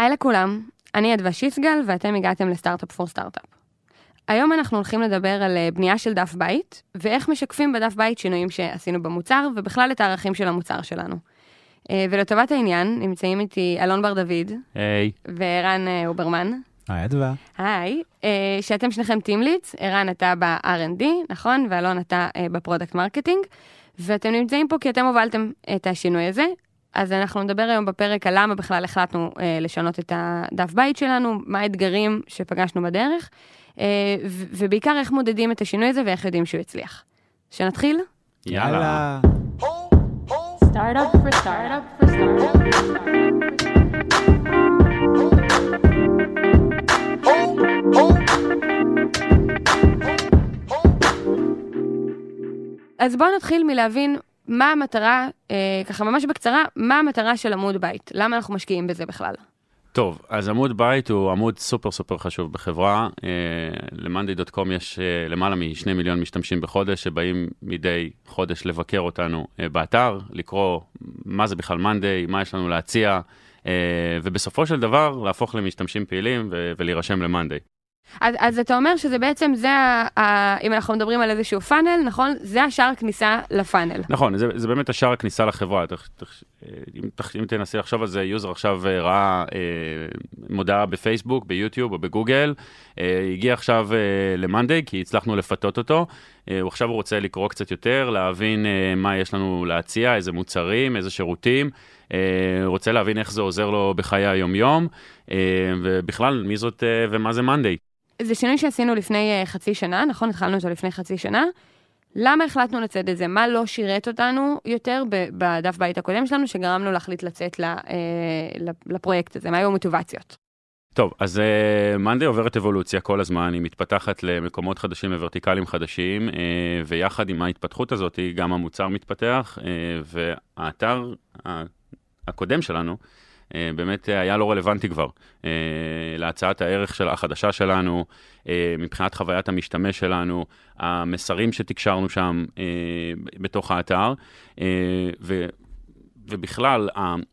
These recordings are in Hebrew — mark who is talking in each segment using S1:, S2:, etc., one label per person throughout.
S1: היי לכולם, אני אדווה שיסגל ואתם הגעתם ל Startup for Startup. היום אנחנו הולכים לדבר על אה, בנייה של דף בית, ואיך משקפים בדף בית שינויים שעשינו במוצר, ובכלל את הערכים של המוצר שלנו. אה, ולטובת העניין, נמצאים איתי אלון בר דוד,
S2: היי.
S1: וערן אה, אוברמן.
S3: היי אדווה.
S1: היי, שאתם שניכם team leads, ערן אתה ב-R&D, נכון? ואלון אתה ב product marketing, ואתם נמצאים פה כי אתם הובלתם את השינוי הזה, אז אנחנו נדבר היום בפרק על למה בכלל החלטנו אה, לשנות את הדף בית שלנו, מה האתגרים שפגשנו בדרך, אה, ובעיקר איך מודדים את השינוי הזה ואיך יודעים שהוא יצליח. שנתחיל?
S2: יאללה.
S1: Startup for startup for אז בואו נתחיל מלהבין מה המטרה, אה, ככה ממש בקצרה, מה המטרה של עמוד בית? למה אנחנו משקיעים בזה בכלל?
S2: טוב, אז עמוד בית הוא עמוד סופר סופר חשוב בחברה. אה, למאנדי.קום יש אה, למעלה משני מיליון משתמשים בחודש שבאים מדי חודש לבקר אותנו באתר, לקרוא מה זה בכלל מאנדי, מה יש לנו להציע, ובסופו של דבר להפוך למשתמשים פעילים ולהירשם למאנדי.
S1: אז, אז אתה אומר שזה בעצם, זה, ה, ה, אם אנחנו מדברים על איזשהו funnel, נכון? זה השער כניסה ל funnel.
S2: נכון, זה, זה באמת השער הכניסה לחברה. תח, תח, אם, תח, אם תנסי לחשוב על זה, user עכשיו אה, ראה אה, מודעה בפייסבוק, ביוטיוב או בגוגל, אה, הגיע עכשיו אה, למאנדיי, כי הצלחנו לפתות אותו. אה, עכשיו הוא רוצה לקרוא קצת יותר, להבין אה, מה יש לנו להציע, איזה מוצרים, איזה שירותים. אה, רוצה להבין איך זה עוזר לו בחיי היומיום, אה, ובכלל, מי זאת ומה זה מאנדיי.
S1: זה שינוי שעשינו לפני uh, חצי שנה, נכון? התחלנו אותו לפני חצי שנה. למה החלטנו לצאת את זה? מה לא שירת אותנו יותר בדף בית הקודם שלנו, שגרם לנו להחליט לצאת uh, לפרויקט הזה? מה היו המוטיבציות?
S2: טוב, אז מאנדי uh, עוברת אבולוציה כל הזמן, היא מתפתחת למקומות חדשים וורטיקלים חדשים, uh, ויחד עם ההתפתחות הזאת, גם המוצר מתפתח, uh, והאתר הקודם שלנו, אה, באמת אה, היה לא רלוונטי כבר אה, להצעת הערך של החדשה שלנו, מבחינת חוויית המשתמש שלנו, המסרים שתקשרנו שם בתוך האתר, ו, ובכלל,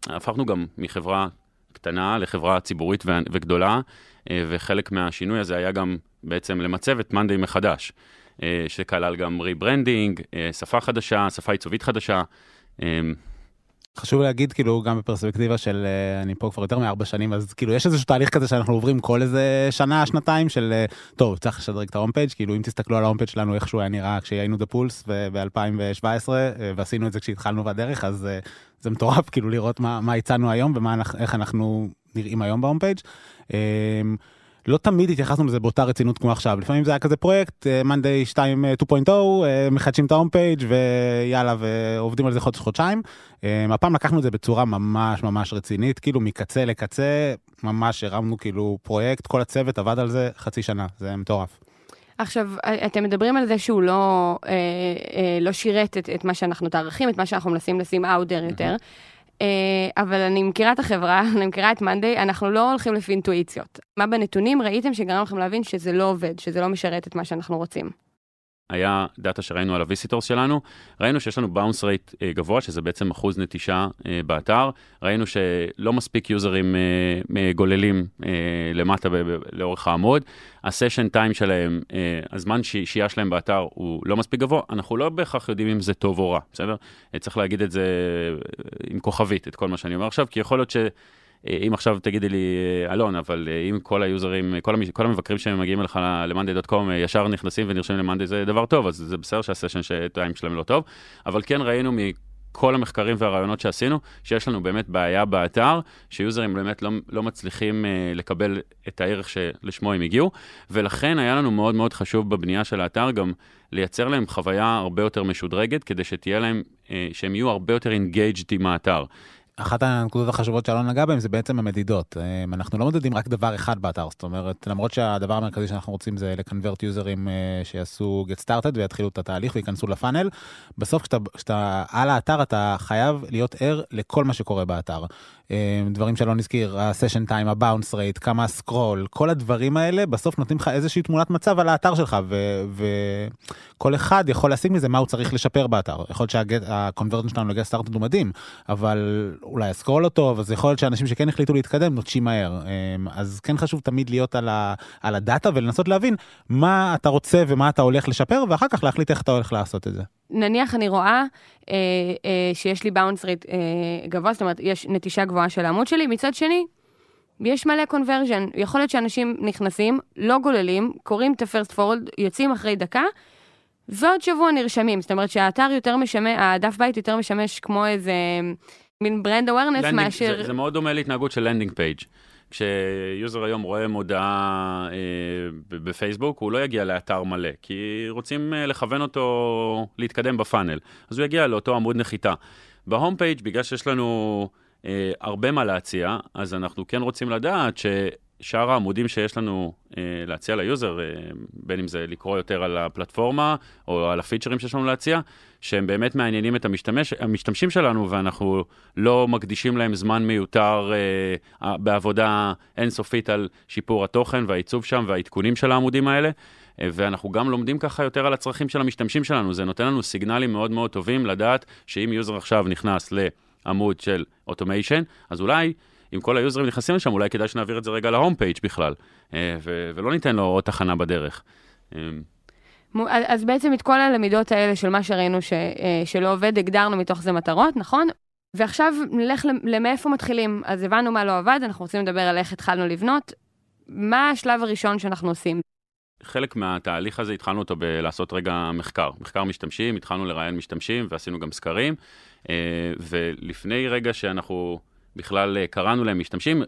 S2: הפכנו גם מחברה קטנה לחברה ציבורית וגדולה, וחלק מהשינוי הזה היה גם בעצם למצב את מאנדיי מחדש, שכלל גם rebranding, שפה חדשה, שפה עיצובית חדשה.
S3: חשוב להגיד כאילו גם בפרספקטיבה של אה, אני פה כבר יותר מארבע שנים אז כאילו יש איזשהו תהליך כזה שאנחנו עוברים כל איזה שנה שנתיים של אה, טוב צריך לשדרג את ה home page כאילו אם תסתכלו על ה home page שלנו איך שהוא היה נראה כשהיינו daPulse ב-2017 אה, ועשינו את זה כשהתחלנו בדרך אז זה מטורף כאילו לראות מה, מה הצענו היום ומה איך אנחנו נראים היום ב home page. לא תמיד התייחסנו לזה באותה רצינות כמו עכשיו, לפעמים זה היה כזה פרויקט, מאנדיי 2 2.0, מחדשים את ההום פייג' ויאללה, ועובדים על זה חודש חודשיים. אה, הפעם לקחנו את זה בצורה ממש ממש רצינית, כאילו מקצה לקצה, ממש הרמנו כאילו פרויקט, כל הצוות עבד על זה חצי שנה, זה מטורף.
S1: עכשיו, אתם מדברים על זה שהוא לא, אה, אה, לא שירת את, את מה שאנחנו, את הערכים, את מה שאנחנו מנסים לשים אאודר יותר. Mm-hmm. אה, אבל אני מכירה את החברה, אני מכירה את מאנדיי, אנחנו לא הולכים לפי אינטואיציות. מה בנתונים ראיתם שגרם לכם להבין שזה לא עובד, שזה לא משרת את מה שאנחנו רוצים?
S2: היה דאטה שראינו על ה visitors שלנו, ראינו שיש לנו bounce rate אה, גבוה, שזה בעצם אחוז נטישה אה, באתר, ראינו שלא מספיק יוזרים אה, גוללים למטה לאורך העמוד, ה session time שלהם, הזמן שהייה שלהם באתר הוא לא מספיק גבוה, אנחנו לא בהכרח יודעים אם זה טוב או רע, בסדר? צריך להגיד את זה עם כוכבית, את כל מה שאני אומר עכשיו, כי יכול להיות ש... אם עכשיו תגידי לי, אלון, אבל אה, אם כל היוזרים, כל, המ... כל המבקרים שמגיעים אליך ל-monday.com אה, ישר נכנסים ונרשמים ל-monday זה דבר טוב, אז זה בסדר שה session time שלהם לא טוב, אבל כן ראינו מכל המחקרים והראיונות שעשינו, שיש לנו באמת בעיה באתר, שיוזרים באמת לא, לא מצליחים אה, לקבל את הערך שלשמו הם הגיעו, ולכן היה לנו מאוד מאוד חשוב בבנייה של האתר גם לייצר להם חוויה הרבה יותר משודרגת, כדי שתהיה להם, אה, שהם יהיו הרבה יותר engaged עם האתר.
S3: אחת הנקודות החשובות שאלון נגע בהן זה בעצם המדידות. אמ, אנחנו לא מודדים רק דבר אחד באתר, זאת אומרת, למרות שהדבר המרכזי שאנחנו רוצים זה ל convert יוזרים אה, שיעשו get started ויתחילו את התהליך וייכנסו לפאנל, בסוף כשאתה על האתר אתה חייב להיות ער לכל מה שקורה באתר. דברים שלא נזכיר, הסשן טיים, הבאונס רייט, כמה הסקרול, כל הדברים האלה בסוף נותנים לך איזושהי תמונת מצב על האתר שלך, וכל אחד יכול להשיג מזה מה הוא צריך לשפר באתר. יכול להיות שהקונברטן שלנו לגייס סטארט הוא מדהים, אבל אולי הסקרול לא טוב, אז יכול להיות שאנשים שכן החליטו להתקדם נוטשים מהר. אז כן חשוב תמיד להיות על, ה, על הדאטה ולנסות להבין מה אתה רוצה ומה אתה הולך לשפר, ואחר כך להחליט איך אתה הולך לעשות את זה.
S1: נניח אני רואה אה, אה, שיש לי באונס רייט אה, גבוה, זאת אומרת, יש נטישה גבוהה של העמוד שלי, מצד שני, יש מלא קונברג'ן. יכול להיות שאנשים נכנסים, לא גוללים, קוראים את ה-first forward, יוצאים אחרי דקה, ועוד שבוע נרשמים. זאת אומרת שהאתר יותר משמש, הדף בית יותר משמש כמו איזה מין brand awareness מאשר...
S2: זה, זה מאוד דומה להתנהגות של landing page. כש user היום רואה מודעה אה, בפייסבוק, הוא לא יגיע לאתר מלא, כי רוצים אה, לכוון אותו להתקדם ב funnel. אז הוא יגיע לאותו עמוד נחיתה. ב home page, בגלל שיש לנו אה, הרבה מה להציע, אז אנחנו כן רוצים לדעת ששאר העמודים שיש לנו אה, להציע ל user, אה, בין אם זה לקרוא יותר על הפלטפורמה או על הפיצ'רים שיש לנו להציע, שהם באמת מעניינים את המשתמש, המשתמשים שלנו ואנחנו לא מקדישים להם זמן מיותר אה, בעבודה אינסופית על שיפור התוכן והעיצוב שם והעדכונים של העמודים האלה. אה, ואנחנו גם לומדים ככה יותר על הצרכים של המשתמשים שלנו, זה נותן לנו סיגנלים מאוד מאוד טובים לדעת שאם user עכשיו נכנס לעמוד של automation, אז אולי אם כל היוזרים נכנסים לשם, אולי כדאי שנעביר את זה רגע ל home page בכלל, אה, ולא ניתן לו עוד תחנה בדרך.
S1: אז בעצם את כל הלמידות האלה של מה שראינו ש, אה, שלא עובד, הגדרנו מתוך זה מטרות, נכון? ועכשיו נלך למאיפה מתחילים. אז הבנו מה לא עבד, אנחנו רוצים לדבר על איך התחלנו לבנות. מה השלב הראשון שאנחנו עושים?
S2: חלק מהתהליך הזה התחלנו אותו בלעשות רגע מחקר, מחקר משתמשים, התחלנו לראיין משתמשים ועשינו גם סקרים, אה, ולפני רגע שאנחנו בכלל אה, קראנו להם משתמשים,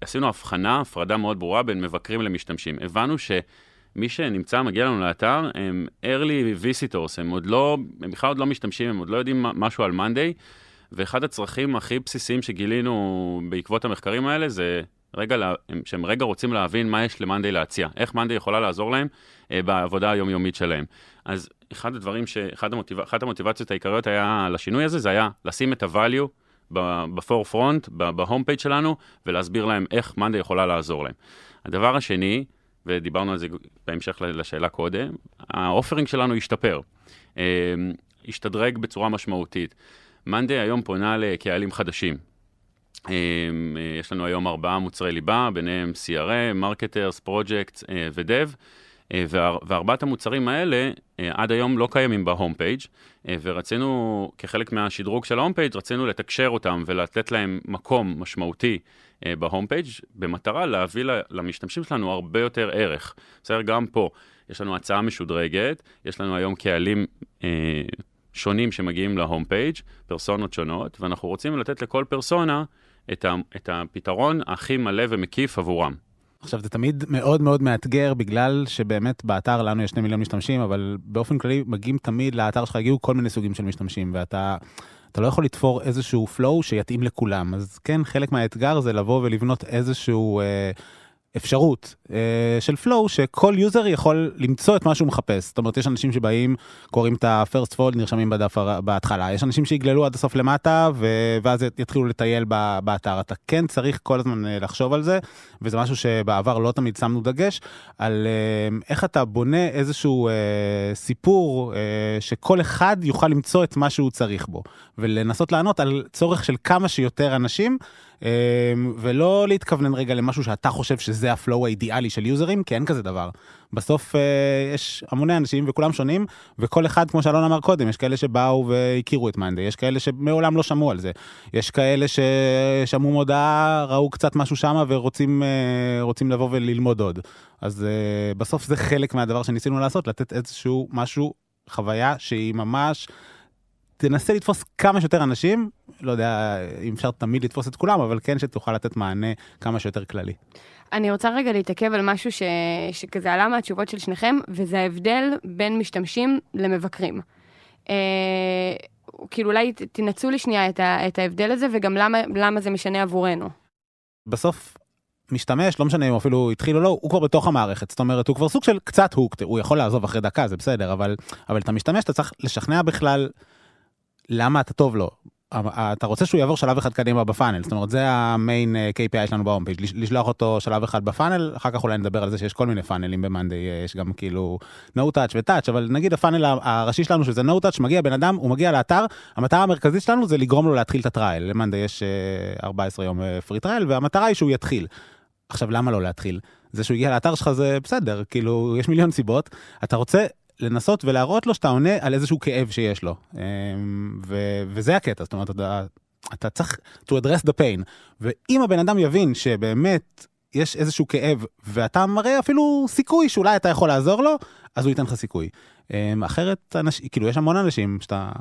S2: עשינו הבחנה, הפרדה מאוד ברורה בין מבקרים למשתמשים. הבנו ש... מי שנמצא, מגיע לנו לאתר, הם early visitors, הם עוד לא, הם בכלל עוד לא משתמשים, הם עוד לא יודעים משהו על מאנדיי, ואחד הצרכים הכי בסיסיים שגילינו בעקבות המחקרים האלה זה רגע, שהם רגע רוצים להבין מה יש למאנדיי להציע, איך מאנדיי יכולה לעזור להם אה, בעבודה היומיומית שלהם. אז אחד הדברים, ש... אחד המוטיב... אחת המוטיבציות העיקריות היה לשינוי הזה, זה היה לשים את ה-value front, ב home page שלנו, ולהסביר להם איך מאנדיי יכולה לעזור להם. הדבר השני, ודיברנו על זה בהמשך לשאלה קודם, ה offering שלנו השתפר, אה, השתדרג בצורה משמעותית. מאנדיי היום פונה לקהלים חדשים. אה, יש לנו היום ארבעה מוצרי ליבה, ביניהם CRM, marketers, פרויקט ו dev. וארבעת המוצרים האלה עד היום לא קיימים ב home page ורצינו, כחלק מהשדרוג של ה home page, רצינו לתקשר אותם ולתת להם מקום משמעותי אה, ב home page במטרה להביא למשתמשים שלנו הרבה יותר ערך. בסדר, גם פה יש לנו הצעה משודרגת, יש לנו היום קהלים אה, שונים שמגיעים ל home page, פרסונות שונות, ואנחנו רוצים לתת לכל פרסונה את, ה, את הפתרון הכי מלא ומקיף עבורם.
S3: עכשיו זה תמיד מאוד מאוד מאתגר בגלל שבאמת באתר לנו יש שני מיליון משתמשים אבל באופן כללי מגיעים תמיד לאתר שלך הגיעו כל מיני סוגים של משתמשים ואתה אתה לא יכול לתפור איזשהו flow שיתאים לכולם. אז כן, חלק מהאתגר זה לבוא ולבנות איזשהו אה, אפשרות אה, של flow שכל יוזר יכול למצוא את מה שהוא מחפש. זאת אומרת, יש אנשים שבאים, קוראים את ה-first fold, נרשמים בדף בהתחלה. יש אנשים שיגללו עד הסוף למטה, ו- ואז יתחילו לטייל באתר. אתה כן צריך כל הזמן אה, לחשוב על זה, וזה משהו שבעבר לא תמיד שמנו דגש, על אה, איך אתה בונה איזשהו אה, סיפור אה, שכל אחד יוכל למצוא את מה שהוא צריך בו, ולנסות לענות על צורך של כמה שיותר אנשים. אמ, ולא להתכוונן רגע למשהו שאתה חושב שזה הפלואו האידיאלי של יוזרים, כי אין כזה דבר. בסוף אה, יש המוני אנשים וכולם שונים, וכל אחד, כמו שאלון אמר קודם, יש כאלה שבאו והכירו את מאנדי, יש כאלה שמעולם לא שמעו על זה, יש כאלה ששמעו מודעה, ראו קצת משהו שם ורוצים אה, לבוא וללמוד עוד. אז אה, בסוף זה חלק מהדבר שניסינו לעשות, לתת איזשהו משהו, חוויה שהיא ממש... תנסה לתפוס כמה שיותר אנשים, לא יודע אם אפשר תמיד לתפוס את כולם, אבל כן שתוכל לתת מענה כמה שיותר כללי.
S1: אני רוצה רגע להתעכב על משהו ש... שכזה עלה מהתשובות של שניכם, וזה ההבדל בין משתמשים למבקרים. אה, כאילו אולי תנצלו לי שנייה את, ה... את ההבדל הזה, וגם למה, למה זה משנה עבורנו.
S3: בסוף משתמש, לא משנה אם הוא אפילו התחיל או לא, הוא כבר בתוך המערכת. זאת אומרת, הוא כבר סוג של קצת הוקט, הוא יכול לעזוב אחרי דקה, זה בסדר, אבל, אבל אתה משתמש, אתה צריך לשכנע בכלל למה אתה טוב לו. אתה רוצה שהוא יעבור שלב אחד קדימה בפאנל, זאת אומרת זה המיין אה, KPI שלנו בהום פייג', לשלוח אותו שלב אחד בפאנל, אחר כך אולי נדבר על זה שיש כל מיני פאנלים במאנדי, יש גם כאילו no touch ו-touch, אבל נגיד הפאנל הראשי שלנו שזה no touch, מגיע בן אדם, הוא מגיע לאתר, המטרה המרכזית שלנו זה לגרום לו להתחיל את ה trial, למאנדי יש 14 יום free trial, והמטרה היא שהוא יתחיל. עכשיו למה לא להתחיל? זה שהוא הגיע לאתר שלך זה בסדר, כאילו יש מיליון סיבות, אתה רוצה לנסות ולהראות לו שאתה עונה על איזשהו כאב שיש לו. אמ, ו- וזה הקטע, זאת אומרת, אתה, אתה צריך to address the pain. ואם הבן אדם יבין שבאמת יש איזשהו כאב, ואתה מראה אפילו סיכוי שאולי אתה יכול לעזור לו, אז הוא ייתן לך סיכוי. אמ, אחרת, אנש, כאילו, יש המון אנשים שאתה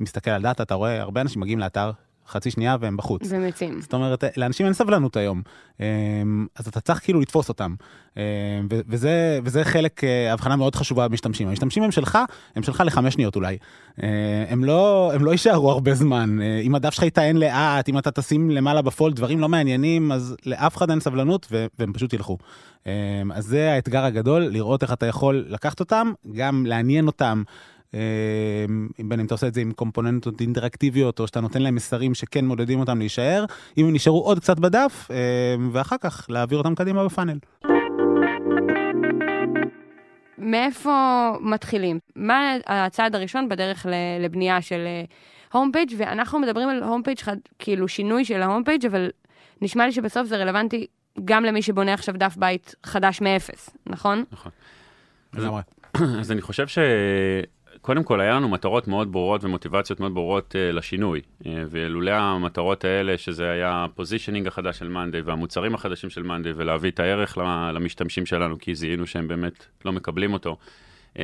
S3: מסתכל על דאטה, אתה רואה הרבה אנשים מגיעים לאתר, חצי שנייה והם בחוץ.
S1: ומתים.
S3: זאת אומרת, לאנשים אין סבלנות היום, אמ, אז אתה צריך כאילו לתפוס אותם. אמ, וזה, וזה חלק, אה, הבחנה מאוד חשובה במשתמשים. המשתמשים הם שלך, הם שלך לחמש שניות אולי. אמ, הם לא, הם לא יישארו הרבה זמן. אה, אם הדף שלך יטען לאט, אם אתה תשים למעלה בפולט דברים לא מעניינים, אז לאף אחד אין סבלנות והם פשוט ילכו. אז זה האתגר הגדול, לראות איך אתה יכול לקחת אותם, גם לעניין אותם. אמ, בין אם אתה עושה את זה עם קומפוננטות אינטראקטיביות, או שאתה נותן להם מסרים שכן מודדים אותם להישאר, אם הם נשארו עוד קצת בדף, אמ, ואחר כך להעביר אותם קדימה ב funnel.
S1: מאיפה מתחילים? מה הצעד הראשון בדרך לבנייה של home page ואנחנו מדברים על home page כאילו שינוי של ה home page אבל נשמע לי שבסוף זה רלוונטי גם למי שבונה עכשיו דף בית חדש מאפס, נכון?
S2: נכון. אז אני חושב ש... קודם כל, היה לנו מטרות מאוד ברורות ומוטיבציות מאוד ברורות uh, לשינוי. Uh, ולולא המטרות האלה, שזה היה ה positioning החדש של מאנדיי והמוצרים החדשים של מאנדיי, ולהביא את הערך למשתמשים שלנו, כי זיהינו שהם באמת לא מקבלים אותו. Uh,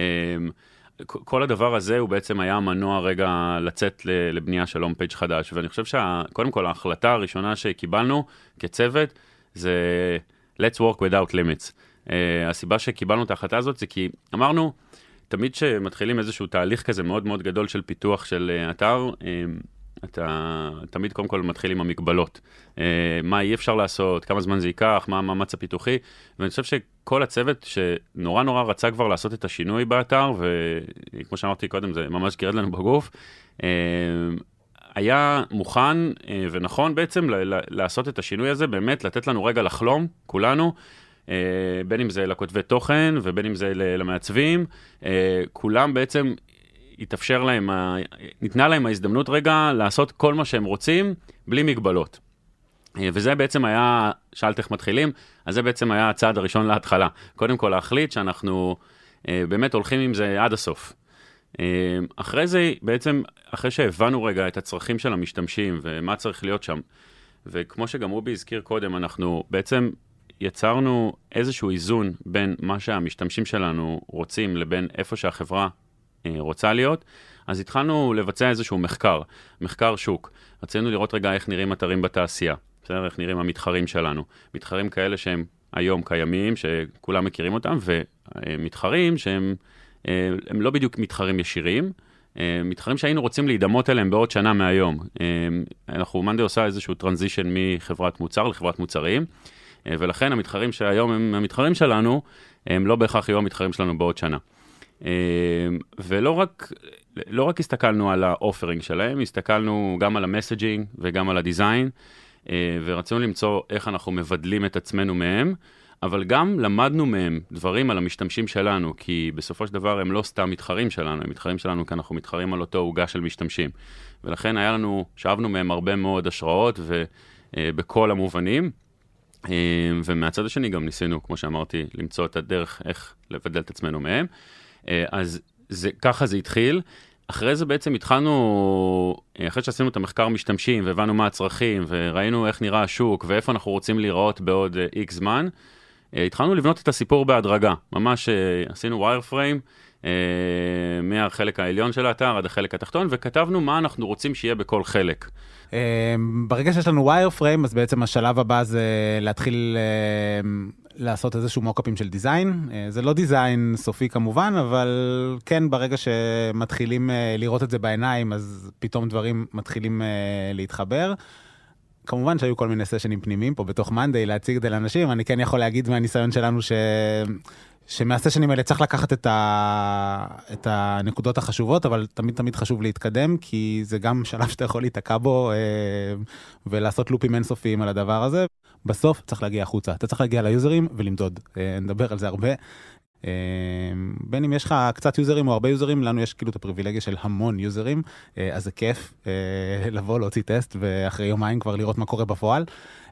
S2: כל הדבר הזה הוא בעצם היה מנוע רגע לצאת לבנייה של הום פייג' חדש. ואני חושב שקודם כל, ההחלטה הראשונה שקיבלנו כצוות זה let's work without limits. Uh, הסיבה שקיבלנו את ההחלטה הזאת זה כי אמרנו, תמיד כשמתחילים איזשהו תהליך כזה מאוד מאוד גדול של פיתוח של uh, אתר, uh, אתה תמיד קודם כל מתחיל עם המגבלות. Uh, מה אי אפשר לעשות, כמה זמן זה ייקח, מה המאמץ הפיתוחי, ואני חושב שכל הצוות שנורא נורא רצה כבר לעשות את השינוי באתר, וכמו שאמרתי קודם, זה ממש גירד לנו בגוף, uh, היה מוכן uh, ונכון בעצם לעשות את השינוי הזה, באמת לתת לנו רגע לחלום, כולנו. אה, בין אם זה לכותבי תוכן ובין אם זה למעצבים, אה, כולם בעצם התאפשר להם, ניתנה להם ההזדמנות רגע לעשות כל מה שהם רוצים בלי מגבלות. אה, וזה בעצם היה, שאלת איך מתחילים, אז זה בעצם היה הצעד הראשון להתחלה. קודם כל להחליט שאנחנו באמת הולכים עם זה עד הסוף. אחרי זה, בעצם, אחרי שהבנו רגע את הצרכים של המשתמשים ומה צריך להיות שם, וכמו שגם רובי הזכיר קודם, אנחנו בעצם יצרנו איזשהו איזון בין מה שהמשתמשים שלנו רוצים לבין איפה שהחברה אה, רוצה להיות, אז התחלנו לבצע איזשהו מחקר, מחקר שוק. רצינו לראות רגע איך נראים אתרים בתעשייה, בסדר? איך נראים המתחרים שלנו. מתחרים כאלה שהם היום קיימים, שכולם מכירים אותם, ומתחרים שהם אה, הם לא בדיוק מתחרים ישירים, אה, מתחרים שהיינו רוצים להידמות אליהם בעוד שנה מהיום. אנחנו, מאנדי עושה איזשהו transition מחברת מוצר לחברת מוצרים. אה, ולכן המתחרים שהיום הם המתחרים שלנו, הם לא בהכרח יהיו המתחרים שלנו בעוד שנה. אה, ולא רק, לא רק הסתכלנו על ה offering שלהם, הסתכלנו גם על ה messaging וגם על ה design, אה, ורצינו למצוא איך אנחנו מבדלים את עצמנו מהם, אבל גם למדנו מהם דברים על המשתמשים שלנו, כי בסופו של דבר הם לא סתם מתחרים שלנו, הם מתחרים שלנו כי אנחנו מתחרים על אותו עוגה של משתמשים. ולכן היה לנו, שאבנו מהם הרבה מאוד השראות ובכל המובנים. אה, ומהצד השני גם ניסינו, כמו שאמרתי, למצוא את הדרך איך לבדל את עצמנו מהם. אה, אז זה, ככה זה התחיל. אחרי זה בעצם התחלנו, אה, אחרי שעשינו את המחקר משתמשים והבנו מה הצרכים וראינו איך נראה השוק ואיפה אנחנו רוצים להיראות בעוד איקס זמן, התחלנו לבנות את הסיפור בהדרגה. ממש עשינו wireframe. מהחלק העליון של האתר עד החלק התחתון, וכתבנו מה אנחנו רוצים שיהיה בכל חלק.
S3: אמ, ברגע שיש לנו wireframe, אז בעצם השלב הבא זה להתחיל אמ, לעשות איזשהו mockup ים של design. אה, זה לא design סופי כמובן, אבל כן, ברגע שמתחילים אה, לראות את זה בעיניים, אז פתאום דברים מתחילים אה, להתחבר. כמובן שהיו כל מיני סשנים פנימיים פה בתוך מאנדיי להציג את זה לאנשים, אני כן יכול להגיד מהניסיון שלנו ש... שמהסשנים האלה צריך לקחת את, ה... את הנקודות החשובות, אבל תמיד תמיד חשוב להתקדם, כי זה גם שלב שאתה יכול להיתקע בו אה, ולעשות לופים אינסופיים על הדבר הזה. בסוף צריך להגיע החוצה, אתה צריך להגיע ליוזרים ולמדוד, אה, נדבר על זה הרבה. אה, בין אם יש לך קצת יוזרים או הרבה יוזרים, לנו יש כאילו את הפריבילגיה של המון יוזרים, אה, אז זה כיף אה, לבוא להוציא טסט ואחרי יומיים כבר לראות מה קורה בפועל.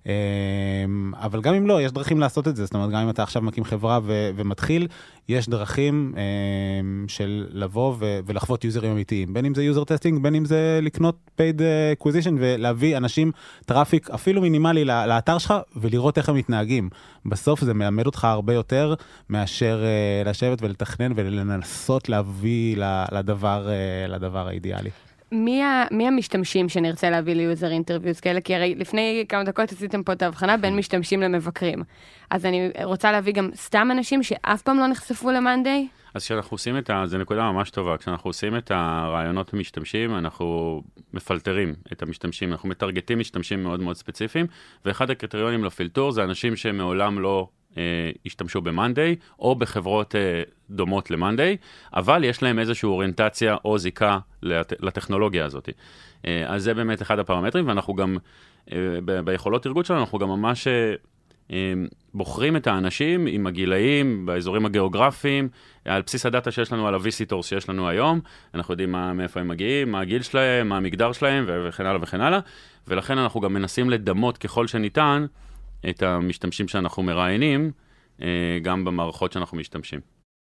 S3: אמ, אבל גם אם לא, יש דרכים לעשות את זה, זאת אומרת, גם אם אתה עכשיו מקים חברה ו- ומתחיל, יש דרכים אמ, של לבוא ו- ולחוות יוזרים אמיתיים, בין אם זה user testing, בין אם זה לקנות paid acquisition ולהביא אנשים, traffic אפילו מינימלי לאתר שלך ולראות איך הם מתנהגים. בסוף זה מלמד אותך הרבה יותר מאשר uh, לשבת ולתכנן ולנסות להביא לדבר, uh, לדבר האידיאלי.
S1: מי, ה, מי המשתמשים שנרצה להביא ל user interviews כאלה? כי הרי לפני כמה דקות עשיתם פה את ההבחנה בין משתמשים למבקרים. אז אני רוצה להביא גם סתם אנשים שאף פעם לא נחשפו למאנדיי?
S2: אז כשאנחנו עושים את ה... זו נקודה ממש טובה. כשאנחנו עושים את הראיונות המשתמשים, אנחנו מפלטרים את המשתמשים, אנחנו מטרגטים משתמשים מאוד מאוד ספציפיים, ואחד הקריטריונים לפילטור זה אנשים שמעולם לא אה, השתמשו ב-Monday, או בחברות אה, דומות ל-Monday, אבל יש להם איזושהי אוריינטציה או זיקה לט- לטכנולוגיה הזאת. אה, אז זה באמת אחד הפרמטרים, ואנחנו גם, אה, ביכולות ארגון שלנו, אנחנו גם ממש... אה, אה, בוחרים את האנשים עם הגילאים, באזורים הגיאוגרפיים, על בסיס הדאטה שיש לנו על ה-Visitors שיש לנו היום, אנחנו יודעים מה, מאיפה הם מגיעים, מה הגיל שלהם, מה המגדר שלהם וכן הלאה וכן הלאה, ולכן אנחנו גם מנסים לדמות ככל שניתן את המשתמשים שאנחנו מראיינים, אה, גם במערכות שאנחנו משתמשים.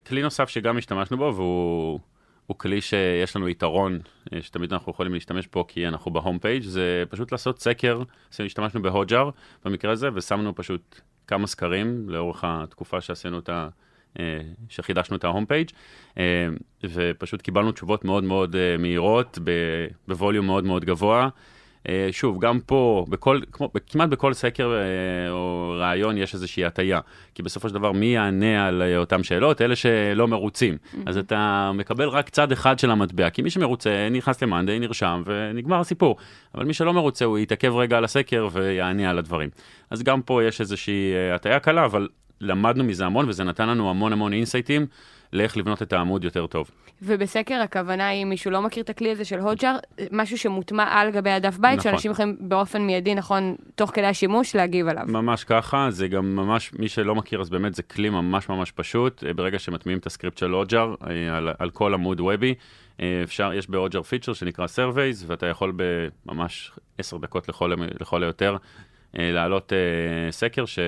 S2: כלי נוסף שגם השתמשנו בו, והוא כלי שיש לנו יתרון, אה, שתמיד אנחנו יכולים להשתמש בו כי אנחנו ב home page, זה פשוט לעשות סקר, השתמשנו בהוג'אר במקרה הזה, ושמנו פשוט כמה סקרים לאורך התקופה שעשינו את ה... אה, שחידשנו את ה home page, ופשוט קיבלנו תשובות מאוד מאוד מהירות, ב volume מאוד מאוד גבוה. אה, שוב, גם פה, בכל, כמו, כמעט בכל סקר אה, או ראיון יש איזושהי הטיה. כי בסופו של דבר, מי יענה על אה, אותן שאלות? אלה שלא מרוצים. Mm-hmm. אז אתה מקבל רק צד אחד של המטבע, כי מי שמרוצה נכנס למאנדיי, נרשם ונגמר הסיפור. אבל מי שלא מרוצה, הוא יתעכב רגע על הסקר ויענה על הדברים. אז גם פה יש איזושהי הטיה קלה, אבל למדנו מזה המון, וזה נתן לנו המון המון אינסייטים. לאיך לבנות את העמוד יותר טוב.
S1: ובסקר הכוונה היא, מישהו לא מכיר את הכלי הזה של הוג'אר, משהו שמוטמע על גבי הדף בית, נכון. שאנשים יכולים באופן מיידי, נכון, תוך כדי השימוש, להגיב עליו.
S2: ממש ככה, זה גם ממש, מי שלא מכיר, אז באמת זה כלי ממש ממש פשוט. אה, ברגע שמטמיעים את ה script של Hotjar אה, על, על כל עמוד web י, אה, אפשר, יש בהוג'אר פיצ'ר שנקרא Surveys, ואתה יכול בממש עשר דקות לכל, לכל היותר להעלות סקר ש...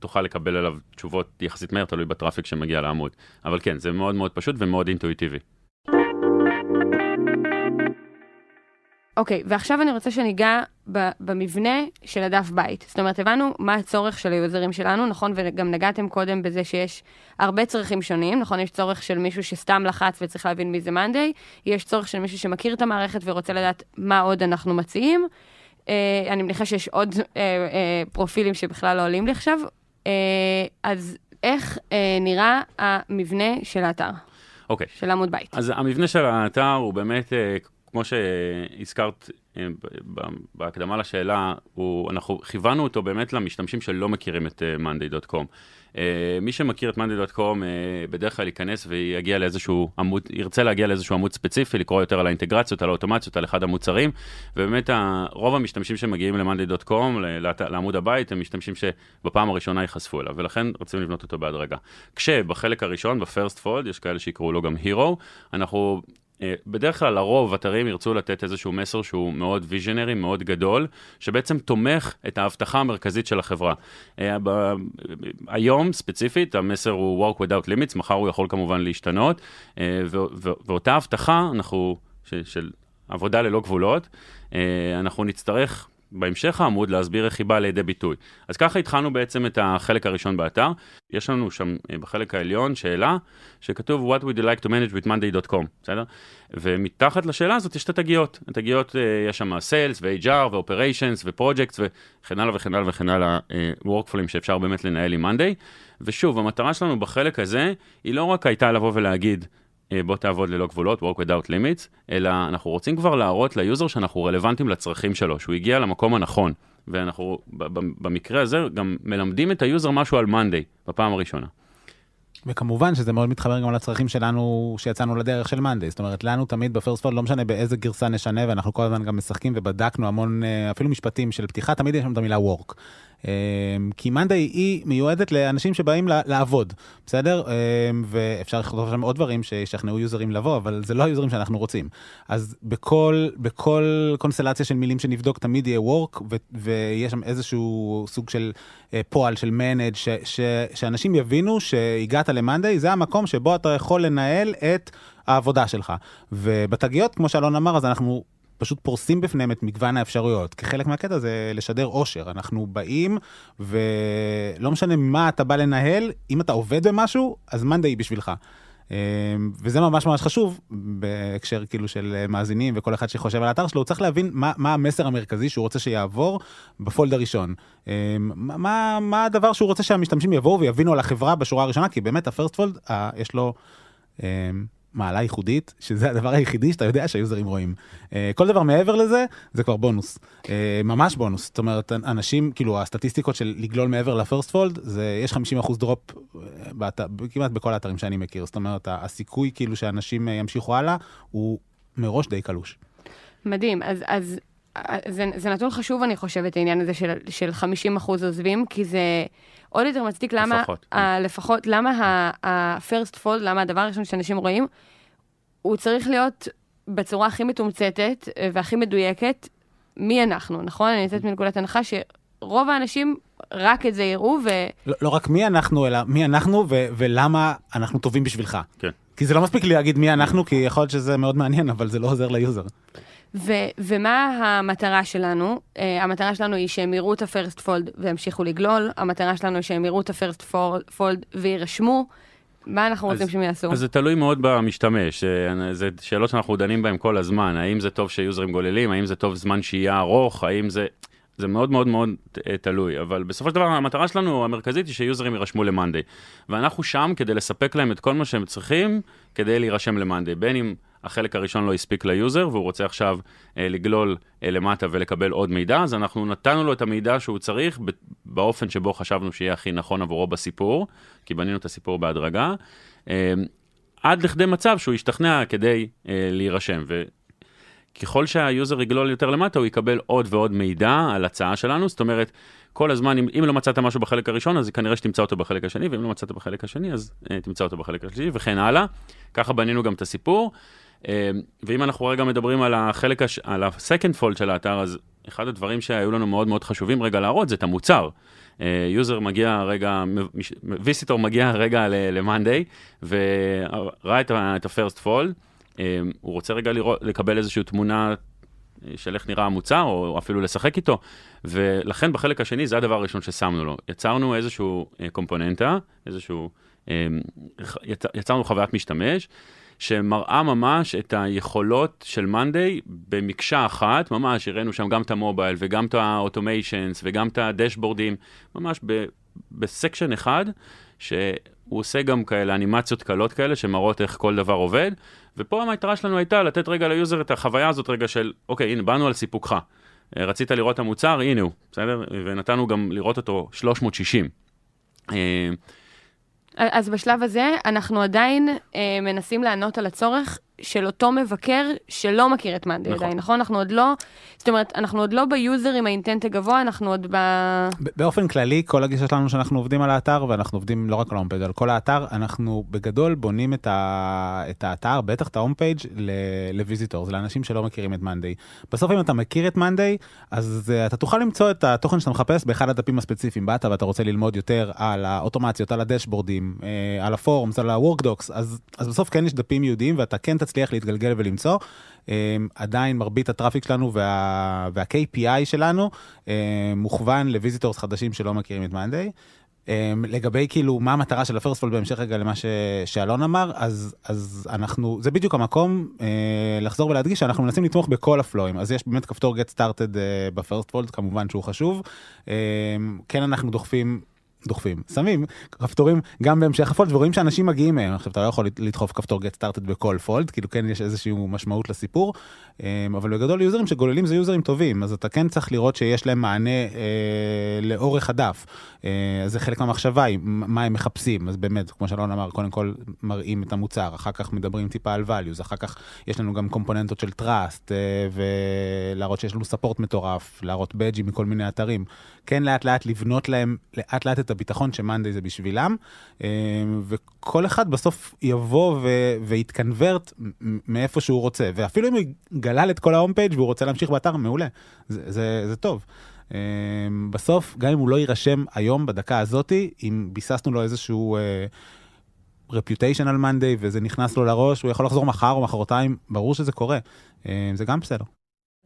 S2: תוכל לקבל עליו תשובות יחסית מהר, תלוי ב traffic שמגיע לעמוד. אבל כן, זה מאוד מאוד פשוט ומאוד אינטואיטיבי.
S1: אוקיי, okay, ועכשיו אני רוצה שניגע במבנה של הדף בית. זאת אומרת, הבנו מה הצורך של היוזרים שלנו, נכון? וגם נגעתם קודם בזה שיש הרבה צרכים שונים, נכון? יש צורך של מישהו שסתם לחץ וצריך להבין מי זה מאנדיי, יש צורך של מישהו שמכיר את המערכת ורוצה לדעת מה עוד אנחנו מציעים. Uh, אני מניחה שיש עוד uh, uh, פרופילים שבכלל לא עולים לי עכשיו, אז איך אה, נראה המבנה של האתר?
S2: אוקיי. Okay.
S1: של עמוד בית.
S2: אז המבנה של האתר הוא באמת, אה, כמו שהזכרת בהקדמה לשאלה, הוא, אנחנו כיוונו אותו באמת למשתמשים שלא מכירים את monday.com. Uh, מי שמכיר את monday.com uh, בדרך כלל ייכנס ויגיע לאיזשהו עמוד, ירצה להגיע לאיזשהו עמוד ספציפי, לקרוא יותר על האינטגרציות, על האוטומציות, על אחד המוצרים, ובאמת רוב המשתמשים שמגיעים ל-monday.com, לעמוד הבית, הם משתמשים שבפעם הראשונה ייחשפו אליו, ולכן רוצים לבנות אותו בהדרגה. כשבחלק הראשון, ב-first fold, יש כאלה שיקראו לו גם hero, אנחנו אה, בדרך כלל לרוב אתרים ירצו לתת איזשהו מסר שהוא מאוד ויז'נרי, מאוד גדול, שבעצם תומך את ההבטחה המרכזית של החברה. אה, היום ספציפית המסר הוא work without limits, מחר הוא יכול כמובן להשתנות, אה, ואותה הבטחה אנחנו, של עבודה ללא גבולות, אנחנו נצטרך בהמשך העמוד להסביר איך היא באה לידי ביטוי. אז ככה התחלנו בעצם את החלק הראשון באתר. יש לנו שם אה, בחלק העליון שאלה שכתוב What would you like to manage with monday.com, בסדר? ומתחת לשאלה הזאת יש את התגיות. התגיות, אה, יש שם Sales ו-HR ו-Operations ו-Projects וכן הלאה וכן הלאה וכן הלאה, אה, workflows שאפשר באמת לנהל עם monday. ושוב, המטרה שלנו בחלק הזה היא לא רק הייתה לבוא ולהגיד בוא תעבוד ללא גבולות, work without limits, אלא אנחנו רוצים כבר להראות ליוזר שאנחנו רלוונטיים לצרכים שלו, שהוא הגיע למקום הנכון. ואנחנו במקרה הזה גם מלמדים את היוזר משהו על מאנדיי בפעם הראשונה.
S3: וכמובן שזה מאוד מתחבר גם לצרכים שלנו שיצאנו לדרך של מאנדי, זאת אומרת לנו תמיד ב first fold לא משנה באיזה גרסה נשנה ואנחנו כל הזמן גם משחקים ובדקנו המון אה, אפילו משפטים של פתיחה תמיד יש שם את המילה work. אמ, כי מאנדיי היא מיועדת לאנשים שבאים לעבוד, בסדר? אמ, ואפשר לכתוב שם עוד דברים שישכנעו יוזרים לבוא, אבל זה לא היוזרים שאנחנו רוצים. אז בכל, בכל קונסטלציה של מילים שנבדוק תמיד יהיה work, ויש שם איזשהו סוג של אה, פועל, של manage, ש- ש- שאנשים יבינו שהגעת למאנדיי, זה המקום שבו אתה יכול לנהל את העבודה שלך. ובתגיות, כמו שאלון אמר, אז אנחנו פשוט פורסים בפניהם את מגוון האפשרויות. כחלק מהקטע זה לשדר אושר. אנחנו באים, ולא משנה מה אתה בא לנהל, אם אתה עובד במשהו, אז מאנדיי בשבילך. אמ, וזה ממש ממש חשוב בהקשר כאילו של מאזינים וכל אחד שחושב על האתר שלו, הוא צריך להבין מה, מה המסר המרכזי שהוא רוצה שיעבור ב fold הראשון. אמ, מה, מה הדבר שהוא רוצה שהמשתמשים יבואו ויבינו על החברה בשורה הראשונה, כי באמת ה first fold, יש לו... מעלה ייחודית, שזה הדבר היחידי שאתה יודע שהיוזרים רואים. אה, כל דבר מעבר לזה, זה כבר בונוס. אה, ממש בונוס. זאת אומרת, אנשים, כאילו, הסטטיסטיקות של לגלול מעבר ל first fold, זה, יש 50% drop אה, באת, כמעט בכל האתרים שאני מכיר. זאת אומרת, הסיכוי כאילו שאנשים ימשיכו הלאה, הוא מראש די קלוש.
S1: מדהים. אז, אז זה, זה נתון חשוב, אני חושבת, העניין הזה של, של 50% עוזבים, כי זה... עוד יותר מצדיק למה, לפחות, ה, לפחות למה ה-first fold, למה הדבר הראשון שאנשים רואים, הוא צריך להיות בצורה הכי מתומצתת אה, והכי מדויקת, מי אנחנו, נכון? אני יוצאת מנקודת הנחה שרוב האנשים רק את זה יראו ו...
S3: לא, לא רק מי אנחנו, אלא מי אנחנו ו- ולמה אנחנו טובים בשבילך.
S2: כן.
S3: כי זה לא מספיק לי להגיד מי אנחנו, כי יכול להיות שזה מאוד מעניין, אבל זה לא עוזר ל user.
S1: ו- ומה המטרה שלנו? Uh, המטרה שלנו היא שהם יראו את ה first fold וימשיכו לגלול, המטרה שלנו היא שהם יראו את ה first fold ויירשמו. מה אנחנו רוצים שהם יעשו?
S2: אז זה תלוי מאוד במשתמש, אה, זה שאלות שאנחנו דנים בהן כל הזמן, האם זה טוב ש יוזרים גוללים, האם זה טוב זמן שהייה ארוך, האם זה... זה מאוד מאוד מאוד אה, תלוי, אבל בסופו של דבר המטרה שלנו המרכזית היא ש יוזרים יירשמו ל-Monday. ואנחנו שם כדי לספק להם את כל מה שהם צריכים כדי להירשם ל-Monday, בין אם החלק הראשון לא הספיק ל user והוא רוצה עכשיו אה, לגלול אה, למטה ולקבל עוד מידע, אז אנחנו נתנו לו את המידע שהוא צריך באופן שבו חשבנו שיהיה הכי נכון עבורו בסיפור, כי בנינו את הסיפור בהדרגה, אה, עד לכדי מצב שהוא ישתכנע כדי אה, להירשם. וככל שהיוזר יגלול יותר למטה, הוא יקבל עוד ועוד מידע על הצעה שלנו, זאת אומרת, כל הזמן, אם, אם לא מצאת משהו בחלק הראשון, אז כנראה שתמצא אותו בחלק השני, ואם לא מצאת בחלק השני, אז אה, תמצא אותו בחלק השני, וכן הלאה. ככה בנינו גם את הסיפור. אה, ואם אנחנו רגע מדברים על החלק, הש... על ה-second fold של האתר, אז אחד הדברים שהיו לנו מאוד מאוד חשובים רגע להראות זה את המוצר. user אה, מגיע רגע, visitor מגיע רגע ל-Monday, וראה את ה-first fold, אה, הוא רוצה רגע לראות, לקבל איזושהי תמונה של איך נראה המוצר, או אפילו לשחק איתו, ולכן בחלק השני זה הדבר הראשון ששמנו לו. יצרנו איזשהו קומפוננטה, איזשהו, יצרנו חוויית משתמש, שמראה ממש את היכולות של Monday במקשה אחת, ממש הראינו שם גם את ה mobile וגם את ה automations וגם את הדשבורדים, ממש ב, ב section אחד, שהוא עושה גם כאלה אנימציות קלות כאלה שמראות איך כל דבר עובד, ופה המטרה שלנו הייתה לתת רגע ל user את החוויה הזאת רגע של, אוקיי, הנה, באנו על סיפוקך. רצית לראות את המוצר, הנה הוא, בסדר? ונתנו גם לראות אותו 360.
S1: אז בשלב הזה אנחנו עדיין אה, מנסים לענות על הצורך של אותו מבקר שלא מכיר את Monday נכון. עדיין, נכון? אנחנו עוד לא, זאת אומרת, אנחנו עוד לא ב user עם ה intent הגבוה, אנחנו עוד ב...
S3: באופן כללי, כל הגישה שלנו שאנחנו עובדים על האתר, ואנחנו עובדים לא רק על ה homepage, על כל האתר, אנחנו בגדול בונים את, ה... את האתר, בטח את ה homepage ל visitor, זה לאנשים שלא מכירים את Monday. בסוף אם אתה מכיר את Monday, אז uh, אתה תוכל למצוא את התוכן שאתה מחפש באחד הדפים הספציפיים. באת ואתה רוצה ללמוד יותר על האוטומציות, על הדשבורדים, uh, על ה forms, על ה-workdocs, אז, אז בסוף כן יש דפים ייעודיים ואתה כן תצליח להתגלגל ולמצוא. Um, עדיין מרבית ה traffic שלנו וה, וה-KPI שלנו um, מוכוון ל visitors חדשים שלא מכירים את Monday. Um, לגבי כאילו מה המטרה של ה first fold בהמשך רגע למה ש, שאלון אמר, אז, אז אנחנו, זה בדיוק המקום uh, לחזור ולהדגיש שאנחנו מנסים לתמוך בכל ה flow-ים. אז יש באמת כפתור get started uh, ב first fold, כמובן שהוא חשוב. Um, כן אנחנו דוחפים דוחפים. שמים כפתורים גם בהמשך ה fold ורואים שאנשים מגיעים מהם. עכשיו אתה לא יכול לדחוף כפתור get started בכל fold, כאילו כן יש איזושהי משמעות לסיפור, אמ, אבל בגדול יוזרים שגוללים זה יוזרים טובים, אז אתה כן צריך לראות שיש להם מענה אה, לאורך הדף. אה, זה חלק מהמחשבה, מה הם מחפשים, אז באמת, כמו שאלון אמר, קודם כל מראים את המוצר, אחר כך מדברים טיפה על values, אחר כך יש לנו גם קומפוננטות של trust, אה, ולהראות שיש לנו ספורט מטורף, להראות בג'ים מכל מיני אתרים. כן לאט לאט לבנות להם לאט לאט את הביטחון שמאנדיי זה בשבילם, אה, וכל אחד בסוף יבוא ויתקנברט מאיפה שהוא רוצה, ואפילו אם הוא גלל את כל ההום פייג' והוא רוצה להמשיך באתר, מעולה, זה, זה, זה טוב. אה, בסוף, גם אם הוא לא יירשם היום בדקה הזאתי, אם ביססנו לו איזשהו... רפיוטיישן על מאנדיי וזה נכנס לו לראש, הוא יכול לחזור מחר או מחרתיים, ברור שזה קורה, אה, זה גם בסדר.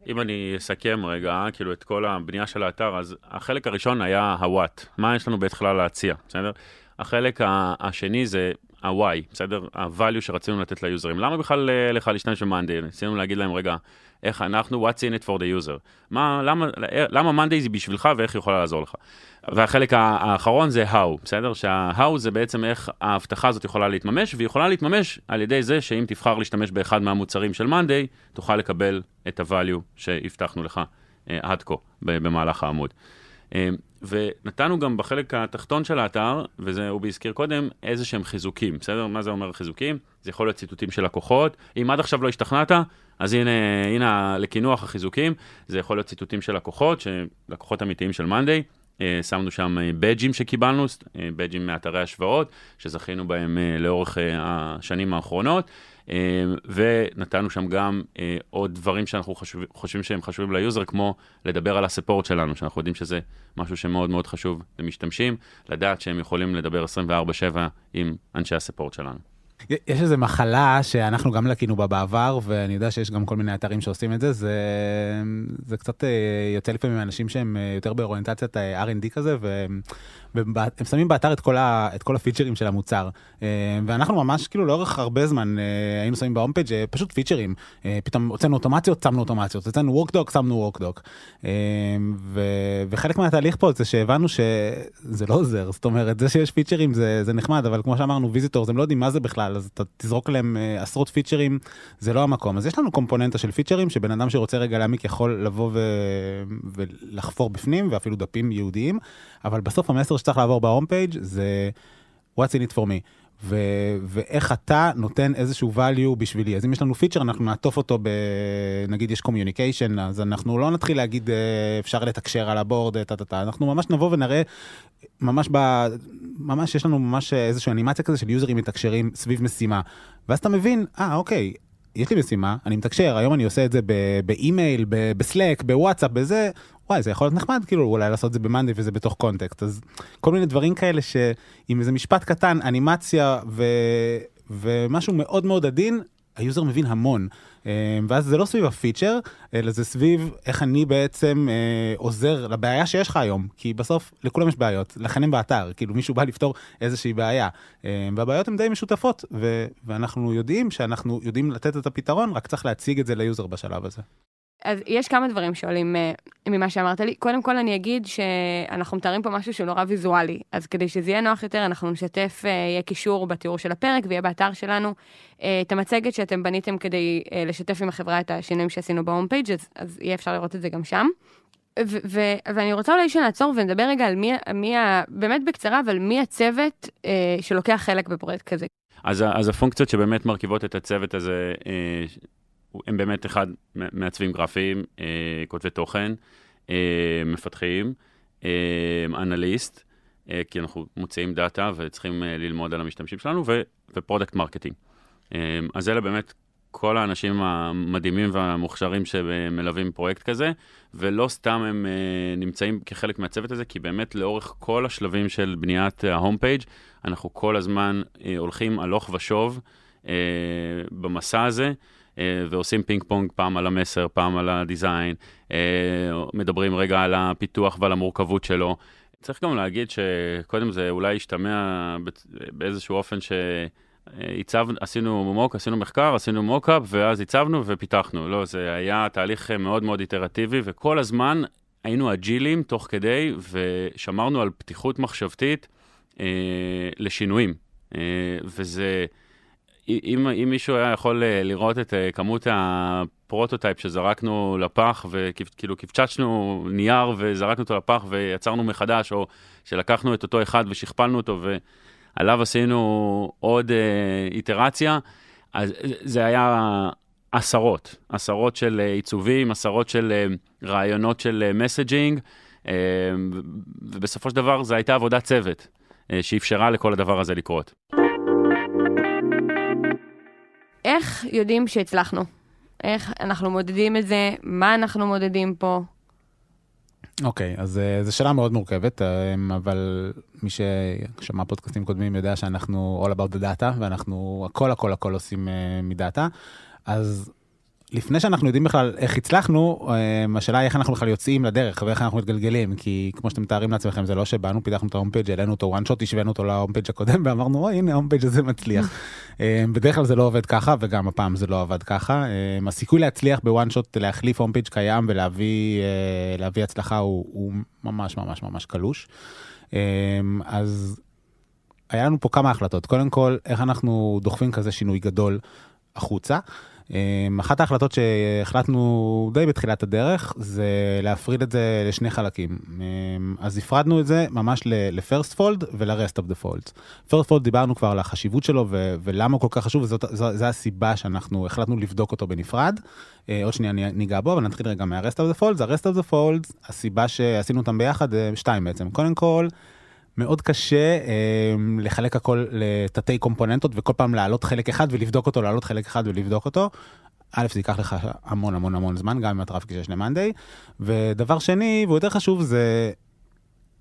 S2: אם אני אסכם רגע, כאילו את כל הבנייה של האתר, אז החלק הראשון היה ה-what, מה יש לנו בהתחלה להציע, בסדר? החלק השני זה ה-why, בסדר? ה-value שרצינו לתת ליוזרים. למה בכלל אה, לך להשתמש במאנדיי? ניסינו להגיד להם, רגע, איך אנחנו, what's in it for the user. מה, למה, למה מאנדיי זה בשבילך ואיך היא יכולה לעזור לך. והחלק האחרון זה how, בסדר? שה-how זה בעצם איך ההבטחה הזאת יכולה להתממש, והיא יכולה להתממש על ידי זה שאם תבחר להשתמש באחד מהמוצרים של מאנדיי, תוכל לקבל את ה-value שהבטחנו לך אה, עד כה במהלך העמוד. אה, ונתנו גם בחלק התחתון של האתר, וזה הוא הזכיר קודם, איזה שהם חיזוקים, בסדר? מה זה אומר חיזוקים? זה יכול להיות ציטוטים של לקוחות. אם עד עכשיו לא השתכנעת, אז הנה, הנה לקינוח החיזוקים, זה יכול להיות ציטוטים של לקוחות, לקוחות אמיתיים של Monday. אה, שמנו שם badge-ים שקיבלנו, badge-ים מאתרי השוואות, שזכינו בהם לאורך השנים האחרונות. ונתנו שם גם אה, עוד דברים שאנחנו חשוב, חושבים שהם חשובים ל user, כמו לדבר על הספורט שלנו, שאנחנו יודעים שזה משהו שמאוד מאוד חשוב למשתמשים, לדעת שהם יכולים לדבר 24/7 עם אנשי הספורט שלנו.
S3: יש איזו מחלה שאנחנו גם לקינו בה בעבר, ואני יודע שיש גם כל מיני אתרים שעושים את זה, זה, זה קצת אה, יוצא לפעמים מאנשים שהם אה, יותר באוריינטציית R&D כזה, והם הם שמים באתר את כל, ה, את כל הפיצ'רים של המוצר. אה, ואנחנו ממש כאילו לאורך הרבה זמן אה, היינו שמים בהום פייג' אה, פשוט פיצ'רים. פתאום הוצאנו אוטומציות, שמנו אוטומציות, הוצאנו workdoc, שמנו workdoc. וחלק מהתהליך פה זה שהבנו שזה לא עוזר, זאת אומרת, זה שיש פיצ'רים זה, זה נחמד, אבל כמו שאמרנו, visitors הם לא יודעים מה זה בכלל, אז אתה תזרוק להם עשרות פיצ'רים, זה לא המקום. אז יש לנו קומפוננטה של פיצ'רים, שבן אדם שרוצה רגע להעמיק יכול לבוא ו... ולחפור בפנים, ואפילו דפים ייעודיים, אבל בסוף המסר שצריך לעבור ב home page זה what's in it for me. ו- ואיך אתה נותן איזשהו value בשבילי. אז אם יש לנו פיצ'ר, אנחנו נעטוף אותו ב... נגיד יש communication, אז אנחנו לא נתחיל להגיד אה, אפשר לתקשר על ה board, טה-טה-טה, אנחנו ממש נבוא ונראה, ממש ב... ממש יש לנו ממש איזושהי אנימציה כזה של יוזרים מתקשרים סביב משימה. ואז אתה מבין, אה, אוקיי, יש לי משימה, אני מתקשר, היום אני עושה את זה באימייל, ב-Slack, ב-WhatsApp, בזה, וואי, זה יכול להיות נחמד, כאילו, אולי לעשות את זה ב-Monday וזה בתוך context. אז כל מיני דברים כאלה שעם איזה משפט קטן, אנימציה ו... ומשהו מאוד מאוד עדין, ה user מבין המון. אה, ואז זה לא סביב הפיצ'ר, אלא זה סביב איך אני בעצם אה, עוזר לבעיה שיש לך היום. כי בסוף לכולם יש בעיות, לכן הם באתר, כאילו מישהו בא לפתור איזושהי בעיה. אה, והבעיות הן די משותפות, ו- ואנחנו יודעים שאנחנו יודעים לתת את הפתרון, רק צריך להציג את זה ל user בשלב הזה.
S1: אז יש כמה דברים שעולים uh, ממה שאמרת לי. קודם כל אני אגיד שאנחנו מתארים פה משהו שהוא נורא ויזואלי, אז כדי שזה יהיה נוח יותר, אנחנו נשתף, uh, יהיה קישור בתיאור של הפרק ויהיה באתר שלנו uh, את המצגת שאתם בניתם כדי uh, לשתף עם החברה את השינויים שעשינו ב home page, אז, אז יהיה אפשר לראות את זה גם שם. ו- ו- ואני רוצה אולי שנעצור ונדבר רגע על מי, מי ה... באמת בקצרה, אבל מי הצוות uh, שלוקח חלק בפרויקט כזה.
S2: אז, אז הפונקציות שבאמת מרכיבות את הצוות הזה, הם באמת אחד, מעצבים גרפיים, אה, כותבי תוכן, אה, מפתחים, אה, אנליסט, אה, כי אנחנו מוציאים data וצריכים אה, ללמוד על המשתמשים שלנו, ו product marketing. אה, אז אלה באמת כל האנשים המדהימים והמוכשרים שמלווים פרויקט כזה, ולא סתם הם אה, נמצאים כחלק מהצוות הזה, כי באמת לאורך כל השלבים של בניית ה home page, אנחנו כל הזמן אה, הולכים הלוך ושוב אה, במסע הזה. אה, ועושים פינג פונג פעם על המסר, פעם על ה design, אה, מדברים רגע על הפיתוח ועל המורכבות שלו. צריך גם להגיד שקודם זה אולי השתמע באיזשהו אופן ש... הצב, עשינו mock, עשינו מחקר, עשינו mockup, ואז הצבנו ופיתחנו. לא, זה היה תהליך מאוד מאוד איטרטיבי, וכל הזמן היינו אג'יליים תוך כדי, ושמרנו על פתיחות מחשבתית אה, לשינויים. אה, וזה, אם, אם מישהו היה יכול אה, לראות את אה, כמות ה prototype שזרקנו לפח, וכאילו קימטנו נייר וזרקנו אותו לפח ויצרנו מחדש, או שלקחנו את אותו אחד ושכפלנו אותו ועליו עשינו עוד אה, איטרציה, אז זה היה עשרות, עשרות של עיצובים, עשרות של רעיונות של מסג'ינג, ובסופו של דבר זו הייתה עבודת צוות שאפשרה לכל הדבר הזה לקרות.
S1: איך יודעים שהצלחנו? איך אנחנו מודדים את זה? מה אנחנו מודדים פה?
S3: אוקיי, אוקיי, אז זו שאלה מאוד מורכבת, אבל מי ששמע פודקאסטים קודמים יודע שאנחנו all about the data, ואנחנו הכל הכל הכל עושים מ data. אז לפני שאנחנו יודעים בכלל איך הצלחנו, אה, השאלה היא איך אנחנו בכלל יוצאים לדרך ואיך אנחנו מתגלגלים, כי כמו שאתם מתארים לעצמכם, זה לא שבאנו, פיתחנו את ה home page, העלינו אותו one shot, השווינו אותו ל home page הקודם, ואמרנו, אוי, הנה ה home page הזה מצליח. אה, בדרך כלל זה לא עובד ככה, וגם הפעם זה לא עבד ככה. אה, הסיכוי להצליח ב one shot, להחליף home page קיים ולהביא הצלחה הוא, הוא ממש ממש ממש קלוש. אז היה לנו פה כמה החלטות. קודם כל, איך אנחנו דוחפים כזה שינוי גדול החוצה. אמ, אחת ההחלטות שהחלטנו די בתחילת הדרך זה להפריד את זה לשני חלקים. אמ, אז הפרדנו את זה ממש ל-first fold ול-rest of the folds. first fold דיברנו כבר על החשיבות שלו ו- ולמה הוא כל כך חשוב וזו הסיבה שאנחנו החלטנו לבדוק אותו בנפרד. אה, עוד שנייה ניגע בו אבל נתחיל רגע מה-rest of the folds. ה-rest of the folds הסיבה שעשינו אותם ביחד אה, שתיים בעצם. קודם כל. מאוד קשה אה, לחלק הכל לתתי קומפוננטות וכל פעם להעלות חלק אחד ולבדוק אותו, להעלות חלק אחד ולבדוק אותו. א', זה ייקח לך המון המון המון זמן, גם עם הטראפיק שיש למאנדיי. ודבר שני, והוא יותר חשוב, זה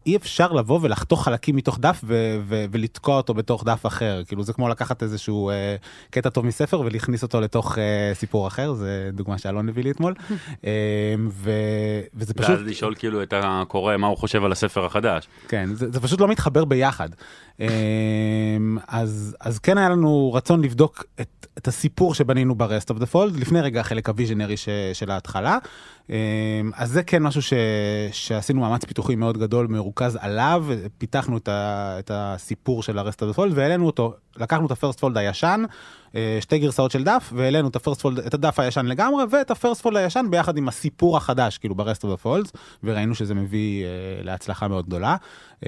S3: אי אפשר לבוא ולחתוך חלקים מתוך דף ו- ו- ולתקוע אותו בתוך דף אחר. כאילו זה כמו לקחת איזשהו אה, קטע טוב מספר ולהכניס אותו לתוך אה, סיפור אחר, זה דוגמה שאלון הביא לי אתמול. אה, ו- וזה פשוט...
S2: ואז לשאול כאילו את הקורא מה הוא חושב על הספר החדש.
S3: כן, זה, זה פשוט לא מתחבר ביחד. אה, אז, אז כן היה לנו רצון לבדוק את, את הסיפור שבנינו ב-rest of the fold, לפני רגע החלק הוויז'נרי של ההתחלה. אמ, אז זה כן משהו ש... שעשינו מאמץ פיתוחי מאוד גדול, מרוכז עליו, פיתחנו את, ה... את הסיפור של ה-rest fold והעלינו אותו, לקחנו את ה-first fold הישן, אה, שתי גרסאות של דף, והעלינו את, fold, את הדף הישן לגמרי, ואת ה-first fold הישן ביחד עם הסיפור החדש, כאילו ב-rest folds, וראינו שזה מביא uh, להצלחה מאוד גדולה. Um,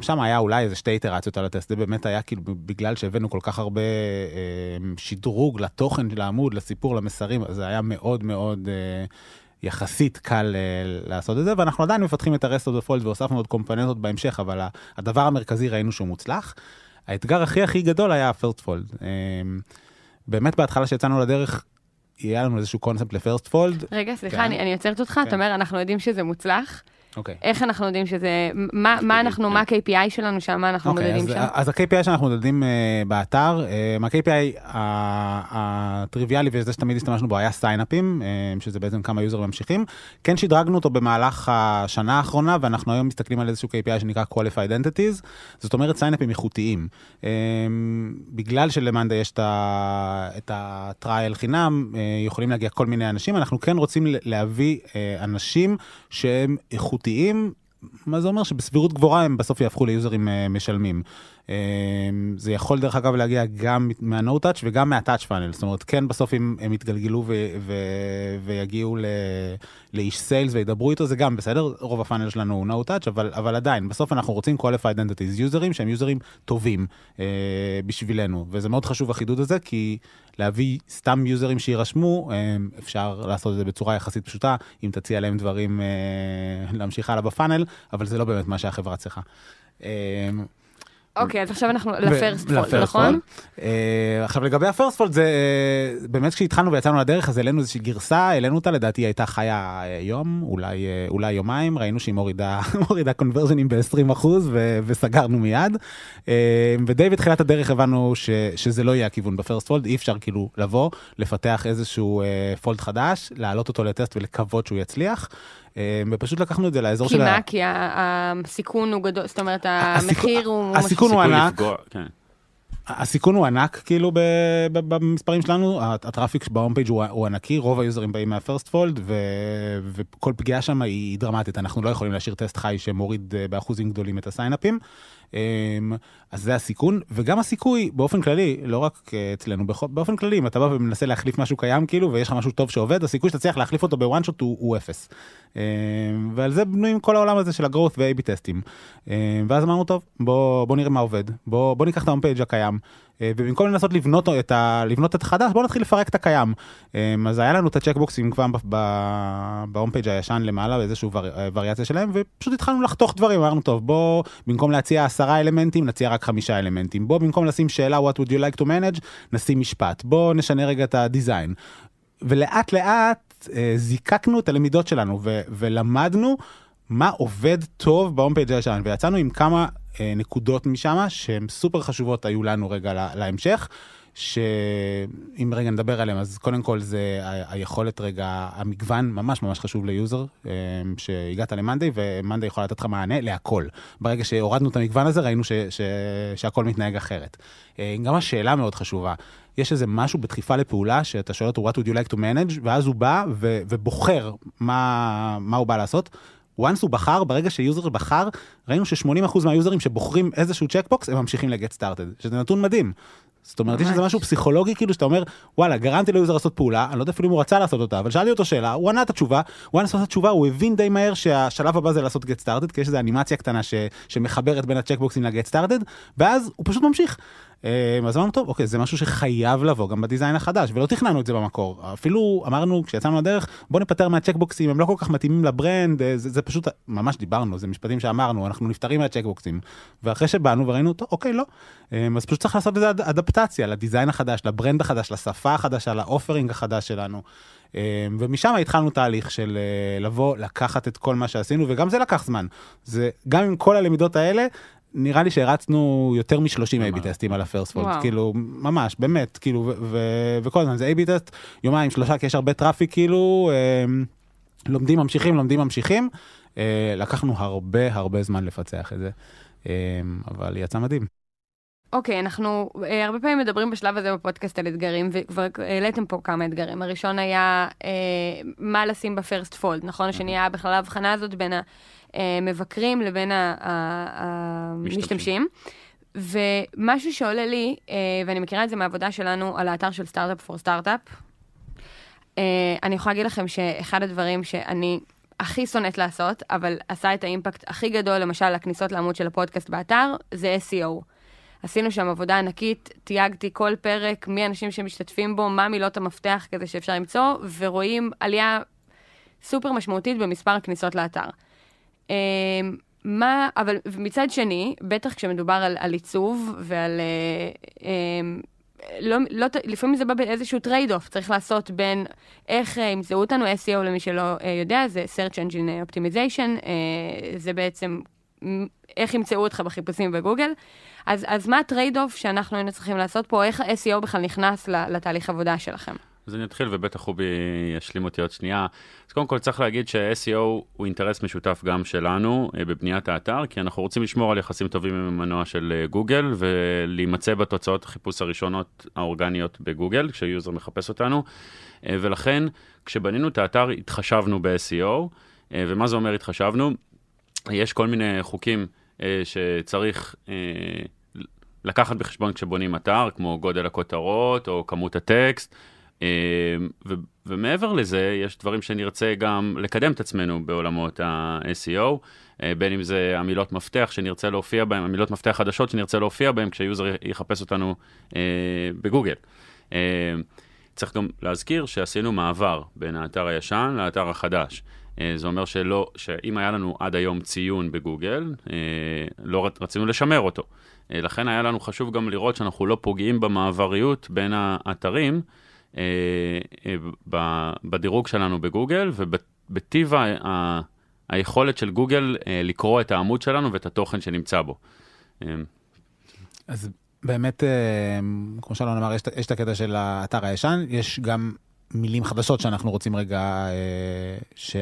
S3: שם היה אולי איזה שתי איטרציות על הטסט, זה באמת היה כאילו בגלל שהבאנו כל כך הרבה um, שדרוג לתוכן של העמוד, לסיפור, למסרים, זה היה מאוד מאוד... יחסית קל uh, לעשות את זה, ואנחנו עדיין מפתחים את ה-rest of the fold והוספנו עוד קומפוננטות בהמשך, אבל הדבר המרכזי ראינו שהוא מוצלח. האתגר הכי הכי גדול היה ה-first fold. Um, באמת בהתחלה שיצאנו לדרך, יהיה לנו איזשהו קונספט ל-first fold.
S1: רגע, סליחה, כן. אני, אני עוצרת אותך, כן. אתה אומר, אנחנו יודעים שזה מוצלח.
S3: אוקיי.
S1: איך אנחנו יודעים שזה, מה, מה אנחנו, מה ה-KPI שלנו שם, מה אנחנו אוקיי, מודדים
S3: אז, שם? אז ה-KPI שאנחנו מודדים uh, באתר, uh, ה-KPI הטריוויאלי וזה שתמיד השתמשנו בו היה סיינאפים, uh, שזה בעצם כמה יוזרים ממשיכים. כן שדרגנו אותו במהלך השנה האחרונה, ואנחנו היום מסתכלים על איזשהו KPI שנקרא Qualified Entities, זאת אומרת סיינאפים איכותיים. Uh, בגלל שלמאנדה יש את הטרייל חינם, uh, יכולים להגיע כל מיני אנשים, אנחנו כן רוצים להביא uh, אנשים שהם איכותיים. איכותיים, מה זה אומר שבסבירות גבוהה הם בסוף יהפכו ליוזרים uh, משלמים. Uh, זה יכול דרך אגב להגיע גם מה-No touch וגם מה-touch funnel, זאת אומרת כן בסוף אם הם יתגלגלו ו- ו- ויגיעו ל- לאיש סיילס וידברו איתו זה גם בסדר, רוב הפאנל שלנו הוא no touch, אבל, אבל עדיין בסוף אנחנו רוצים qualified entities, יוזרים שהם יוזרים טובים אה, בשבילנו, וזה מאוד חשוב החידוד הזה כי להביא סתם יוזרים שיירשמו, אפשר לעשות את זה בצורה יחסית פשוטה, אם תציע להם דברים להמשיך הלאה בפאנל, אבל זה לא באמת מה שהחברה צריכה.
S1: אוקיי, אז עכשיו אנחנו ל first fold, נכון?
S3: אה, עכשיו לגבי ה first fold, זה באמת כשהתחלנו ויצאנו לדרך, אז העלינו איזושהי גרסה, העלינו אותה, לדעתי הייתה חיה אה, יום, אולי אה, יומיים, ראינו שהיא מורידה מורידה conversion־ים ב-20% וסגרנו מיד. ודי בתחילת הדרך הבנו שזה לא יהיה הכיוון ב first fold, אי אפשר כאילו לבוא, לפתח איזשהו fold חדש, להעלות אותו לטסט ולקוות שהוא יצליח. אה, ופשוט לקחנו את זה לאזור של
S1: ה... כי מה? כי הסיכון הוא גדול, זאת אומרת, המחיר הוא...
S3: הסיכון הוא ענק.
S2: כן.
S3: הסיכון הוא ענק כאילו ב- ב- במספרים שלנו, ה traffic ב home page הוא, הוא ענקי, רוב היוזרים באים מה first fold וכל פגיעה שם היא דרמטית, אנחנו לא יכולים להשאיר טסט חי שמוריד אה, באחוזים גדולים את ה sign up־ים. אמ, אז זה הסיכון, וגם הסיכוי באופן כללי, לא רק אצלנו, באופן כללי, אם אתה בא ומנסה להחליף משהו קיים כאילו, ויש לך משהו טוב שעובד, הסיכוי שאתה צריך להחליף אותו ב one shot הוא, הוא אפס. אמ, ועל זה בנויים כל העולם הזה של ה growth ו-AB טסטים. אמ, ואז אמרנו, טוב, בוא, בוא נראה מה עובד, בוא, בוא ניקח את ה home page הקיים. אה, ובמקום לנסות לבנות את, ה, לבנות את החדש, בואו נתחיל לפרק את הקיים. אז היה לנו את ה checkbox־ים כבר ב home page הישן למעלה, באיזושהי אה, וריאציה שלהם, ופשוט התחלנו לחתוך דברים, אמרנו, טוב, בוא, במקום להציע עשרה אלמנטים, נציע רק חמישה אלמנטים. בוא, במקום לשים שאלה, what would you like to manage, נשים משפט. בוא נשנה רגע את ה design. ולאט לאט אה, זיקקנו את הלמידות שלנו, ו- ולמדנו מה עובד טוב ב home page הישן, ויצאנו עם כמה נקודות משם שהן סופר חשובות היו לנו רגע לה, להמשך. שאם רגע נדבר עליהם, אז קודם כל זה ה- היכולת רגע, המגוון ממש ממש חשוב ליוזר, אה, שהגעת למאנדיי, ומאנדיי יכולה לתת לך מענה להכל. ברגע שהורדנו את המגוון הזה, ראינו ש- ש- שהכל מתנהג אחרת. אה, גם השאלה מאוד חשובה. יש איזה משהו בדחיפה לפעולה, שאתה שואל אותו, what would you like to manage, ואז הוא בא ו- ובוחר מה, מה הוא בא לעשות. Once הוא בחר, ברגע שיוזר בחר, ראינו ש-80% מהיוזרים שבוחרים איזשהו checkbox, הם ממשיכים ל-get started, שזה נתון מדהים. זאת אומרת, יש איזה משהו פסיכולוגי כאילו שאתה אומר, וואלה, גרמתי ליוזר לעשות פעולה, אני לא יודע אפילו אם הוא רצה לעשות אותה, אבל שאלתי אותו שאלה, הוא ענה את התשובה, הוא ענה את התשובה, הוא הבין די מהר שהשלב הבא זה לעשות get started, כי יש איזו אנימציה קטנה ש, שמחברת בין הצ'קבוקסים ל-get started, ואז הוא פשוט ממשיך. אה, אז אמרנו, טוב, אוקיי, זה משהו שחייב לבוא גם בדיזיין החדש, ולא תכננו את זה במקור. אפילו אמרנו, כשיצאנו לדרך, בוא נפטר מהצ'קבוקסים, הם לא כל כך מתאימים לברנד, אה, זה, זה פשוט, ממש דיברנו, זה משפטים שאמרנו, אנחנו נפטרים מהצ'קבוקסים. ואחרי שבאנו וראינו, טוב, אוקיי, לא. אה, אז פשוט צריך לעשות איזה אדפטציה לדיזיין החדש, לברנד החדש, לשפה החדשה, לאופרינג החדש שלנו. ומשם התחלנו תהליך של לבוא, לקחת את כל מה שעשינו, וגם זה לקח זמן. זה, גם עם כל הלמידות האלה, נראה לי שהרצנו יותר מ-30 A-B טסטים על fold, כאילו, ממש, באמת, כאילו, וכל הזמן זה A-B טסט, יומיים, שלושה, כי יש הרבה traffic, כאילו, אמ, לומדים, ממשיכים, לומדים, ממשיכים. אה, לקחנו הרבה הרבה זמן לפצח את זה, אמ, אבל יצא מדהים.
S1: אוקיי, okay, אנחנו uh, הרבה פעמים מדברים בשלב הזה בפודקאסט על אתגרים, וכבר העליתם פה כמה אתגרים. הראשון היה אה, מה לשים ב first fold, נכון? השני היה בכלל ההבחנה הזאת בין המבקרים לבין המשתמשים. ומשהו שעולה לי, אה, ואני מכירה את זה מהעבודה שלנו על האתר של סטארט-אפ פור סטארט-אפ, אני יכולה להגיד לכם שאחד הדברים שאני הכי שונאת לעשות, אבל עשה את ה impact הכי גדול, למשל, הכניסות לעמוד של הפודקאסט באתר, זה SEO. עשינו שם עבודה ענקית, תייגתי כל פרק, מי האנשים שמשתתפים בו, מה מילות המפתח כזה שאפשר למצוא, ורואים עלייה סופר משמעותית במספר הכניסות לאתר. אמ, מה, אבל מצד שני, בטח כשמדובר על, על עיצוב ועל... אה, אמ, לא, לא, לפעמים זה בא באיזשהו trade off, צריך לעשות בין איך אה, ימצאו אותנו, SEO למי שלא אה, יודע, זה Search Engine Optimization, זה בעצם איך ימצאו אותך בחיפושים בגוגל. אז, אז מה ה trade off שאנחנו היינו צריכים לעשות פה, איך ה-SEO בכלל נכנס לתהליך עבודה שלכם?
S2: אז אני אתחיל ובטח רובי ישלים אותי עוד שנייה. אז קודם כל צריך להגיד שה-SEO הוא אינטרס משותף גם שלנו אה, בבניית האתר, כי אנחנו רוצים לשמור על יחסים טובים עם המנוע של אה, גוגל ולהימצא בתוצאות החיפוש הראשונות האורגניות בגוגל, כשיוזר מחפש אותנו, אה, ולכן כשבנינו את האתר התחשבנו ב-SEO, ומה זה אומר התחשבנו? יש כל מיני חוקים שצריך לקחת בחשבון כשבונים אתר, כמו גודל הכותרות או כמות הטקסט. ו- ומעבר לזה, יש דברים שנרצה גם לקדם את עצמנו בעולמות ה-SEO, בין אם זה המילות מפתח שנרצה להופיע בהם, המילות מפתח חדשות שנרצה להופיע בהם כשיוזר יחפש אותנו אה, בגוגל. אה, צריך גם להזכיר שעשינו מעבר בין האתר הישן לאתר החדש. אה, זה אומר שלא, שאם היה לנו עד היום ציון בגוגל, אה, לא רצינו לשמר אותו. אה, לכן היה לנו חשוב גם לראות שאנחנו לא פוגעים במעבריות בין האתרים. בדירוג שלנו בגוגל ובטיב ה, היכולת של גוגל לקרוא את העמוד שלנו ואת התוכן שנמצא בו.
S3: אז באמת, כמו שלום אמר, יש, יש את הקטע של האתר הישן, יש גם מילים חדשות שאנחנו רוצים רגע, ש...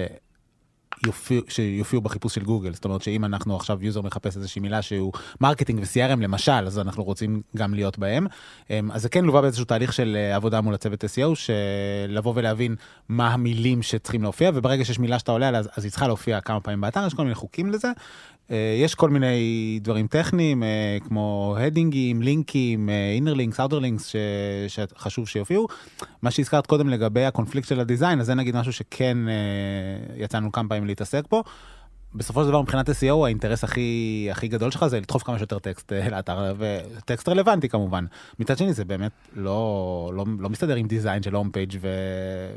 S3: יופיע, שיופיעו בחיפוש של גוגל. זאת אומרת שאם אנחנו עכשיו user מחפש איזושהי מילה שהוא marketing ו-CRM למשל, אז אנחנו רוצים גם להיות בהם. אמ, אז זה כן לווה באיזשהו תהליך של אה, עבודה מול הצוות SEO, שלבוא ולהבין מה המילים שצריכים להופיע, וברגע שיש מילה שאתה עולה עליה, אז היא צריכה להופיע כמה פעמים באתר, יש כל מיני חוקים לזה. אה, יש כל מיני דברים טכניים, אה, כמו heading ים, לינקים, inner links, outer links, שחשוב שיופיעו. מה שהזכרת קודם לגבי הקונפליקט של ה design, אז זה נגיד משהו שכן יצאנו כמה פעמים להתעסק בו. בסופו של דבר מבחינת SEO האינטרס הכי הכי גדול שלך זה לדחוף כמה שיותר טקסט אה, לאתר וטקסט רלוונטי כמובן. מצד שני זה באמת לא לא, לא מסתדר עם design של home page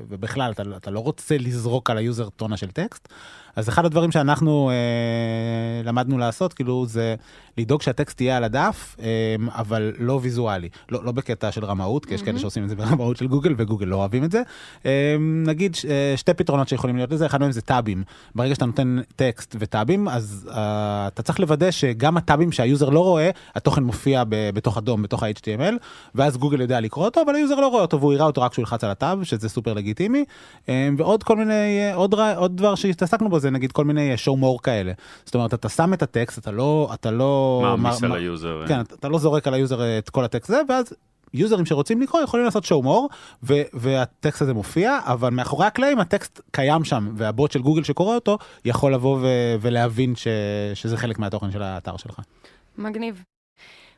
S3: ובכלל אתה, אתה לא רוצה לזרוק על ה user טונה של טקסט. אז אחד הדברים שאנחנו אה, למדנו לעשות כאילו זה לדאוג שהטקסט יהיה על הדף אה, אבל לא ויזואלי לא, לא בקטע של רמאות כי יש mm-hmm. כאלה שעושים את זה ברמאות של גוגל וגוגל לא אוהבים את זה. אה, נגיד אה, שתי פתרונות שיכולים להיות לזה אחד מהם זה טאבים ברגע שאתה נותן טקסט בטאבים אז אה, אתה צריך לוודא שגם הטאבים שה user לא רואה התוכן מופיע ב, בתוך ה DOM בתוך ה-HTML ואז גוגל יודע לקרוא אותו אבל ה user לא רואה אותו והוא יראה אותו רק כשהוא ילחץ על ה tab שזה סופר לגיטימי אה, ועוד כל מיני אה, עוד, עוד דבר שהתעסקנו בו זה נגיד כל מיני show more כאלה. זאת אומרת, אתה שם את הטקסט, אתה לא... אתה לא...
S2: מעמיס על ה user.
S3: כן, אתה לא זורק על ה user את כל הטקסט הזה, ואז יוזרים שרוצים לקרוא יכולים לעשות show more, ו- והטקסט הזה מופיע, אבל מאחורי הקלעים הטקסט קיים שם, והבוט של גוגל שקורא אותו יכול לבוא ו- ולהבין ש- שזה חלק מהתוכן של האתר שלך.
S1: מגניב.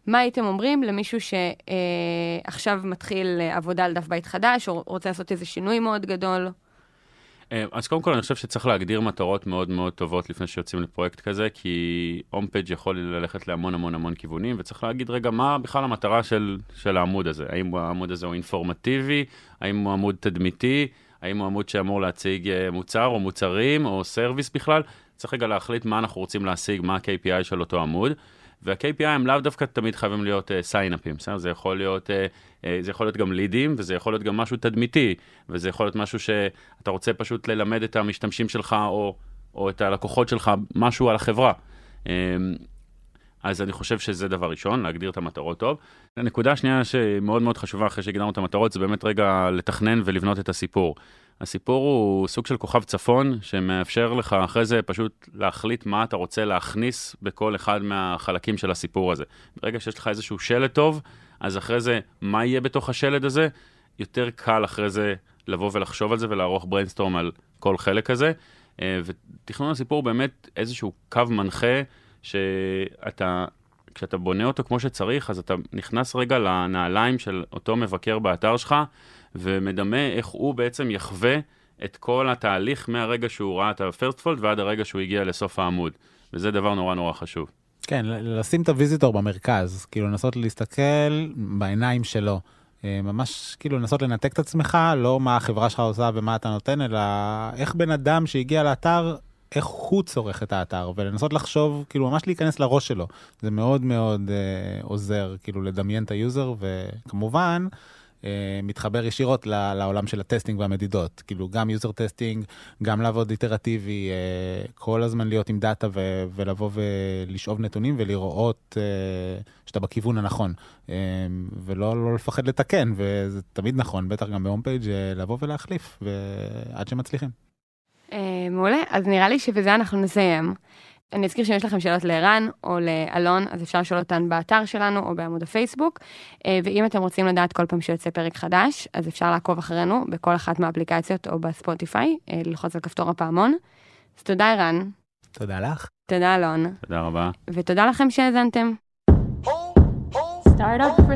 S1: מה הייתם אומרים למישהו שעכשיו אה, מתחיל עבודה על דף בית חדש, או רוצה לעשות איזה שינוי מאוד גדול?
S2: אה, אז קודם כל אני חושב שצריך להגדיר מטרות מאוד מאוד טובות לפני שיוצאים לפרויקט כזה, כי הום פייג' יכול ללכת להמון המון המון כיוונים, וצריך להגיד רגע מה בכלל המטרה של, של העמוד הזה. האם העמוד הזה הוא אינפורמטיבי, האם הוא עמוד תדמיתי, האם הוא עמוד שאמור להציג אה, מוצר או מוצרים או service בכלל. צריך רגע להחליט מה אנחנו רוצים להשיג, מה ה-KPI של אותו עמוד. וה-KPI הם לאו דווקא תמיד חייבים להיות sign up ים, uh, בסדר? זה יכול להיות, uh, uh, זה יכול להיות גם לידים, וזה יכול להיות גם משהו תדמיתי, וזה יכול להיות משהו שאתה רוצה פשוט ללמד את המשתמשים שלך, או, או את הלקוחות שלך, משהו על החברה. Um, אז אני חושב שזה דבר ראשון, להגדיר את המטרות טוב. הנקודה השנייה שמאוד מאוד חשובה אחרי שהגדרנו את המטרות, זה באמת רגע לתכנן ולבנות את הסיפור. הסיפור הוא סוג של כוכב צפון, שמאפשר לך אחרי זה פשוט להחליט מה אתה רוצה להכניס בכל אחד מהחלקים של הסיפור הזה. ברגע שיש לך איזשהו שלד טוב, אז אחרי זה, מה יהיה בתוך השלד הזה? יותר קל אחרי זה לבוא ולחשוב על זה ולערוך brainstorm על כל חלק כזה. אה, ותכנון הסיפור באמת איזשהו קו מנחה שאתה, כשאתה בונה אותו כמו שצריך, אז אתה נכנס רגע לנעליים של אותו מבקר באתר שלך, ומדמה איך הוא בעצם יחווה את כל התהליך מהרגע שהוא ראה את ה-first fold ועד הרגע שהוא הגיע לסוף העמוד. וזה דבר נורא נורא חשוב.
S3: כן, לשים את הוויזיטור במרכז, כאילו לנסות להסתכל בעיניים שלו. אה, ממש כאילו לנסות לנתק את עצמך, לא מה החברה שלך עושה ומה אתה נותן, אלא איך בן אדם שהגיע לאתר, איך הוא צורך את האתר, ולנסות לחשוב, כאילו ממש להיכנס לראש שלו. זה מאוד מאוד אה, עוזר, כאילו לדמיין את ה user, וכמובן, מתחבר ישירות לעולם של ה testing והמדידות. כאילו גם user testing, גם לעבוד איטרטיבי, אה, כל הזמן להיות עם דאטה ולבוא ולשאוב נתונים ולראות אה, שאתה בכיוון הנכון. ולא לא לפחד לתקן, וזה תמיד נכון, בטח גם ב home page לבוא ולהחליף, עד שמצליחים.
S1: מעולה, אז נראה לי שבזה אנחנו נסיים. אני אזכיר שאם יש לכם שאלות לערן או לאלון, אז אפשר לשאול אותן באתר שלנו או בעמוד הפייסבוק. אה, ואם אתם רוצים לדעת כל פעם שיוצא פרק חדש, אז אפשר לעקוב אחרינו בכל אחת מהאפליקציות או בספוטיפיי, אה, ללחוץ על כפתור הפעמון. אז תודה, ערן.
S3: תודה לך.
S1: תודה, אלון.
S2: תודה רבה.
S1: ותודה לכם שהאזנתם. Startup for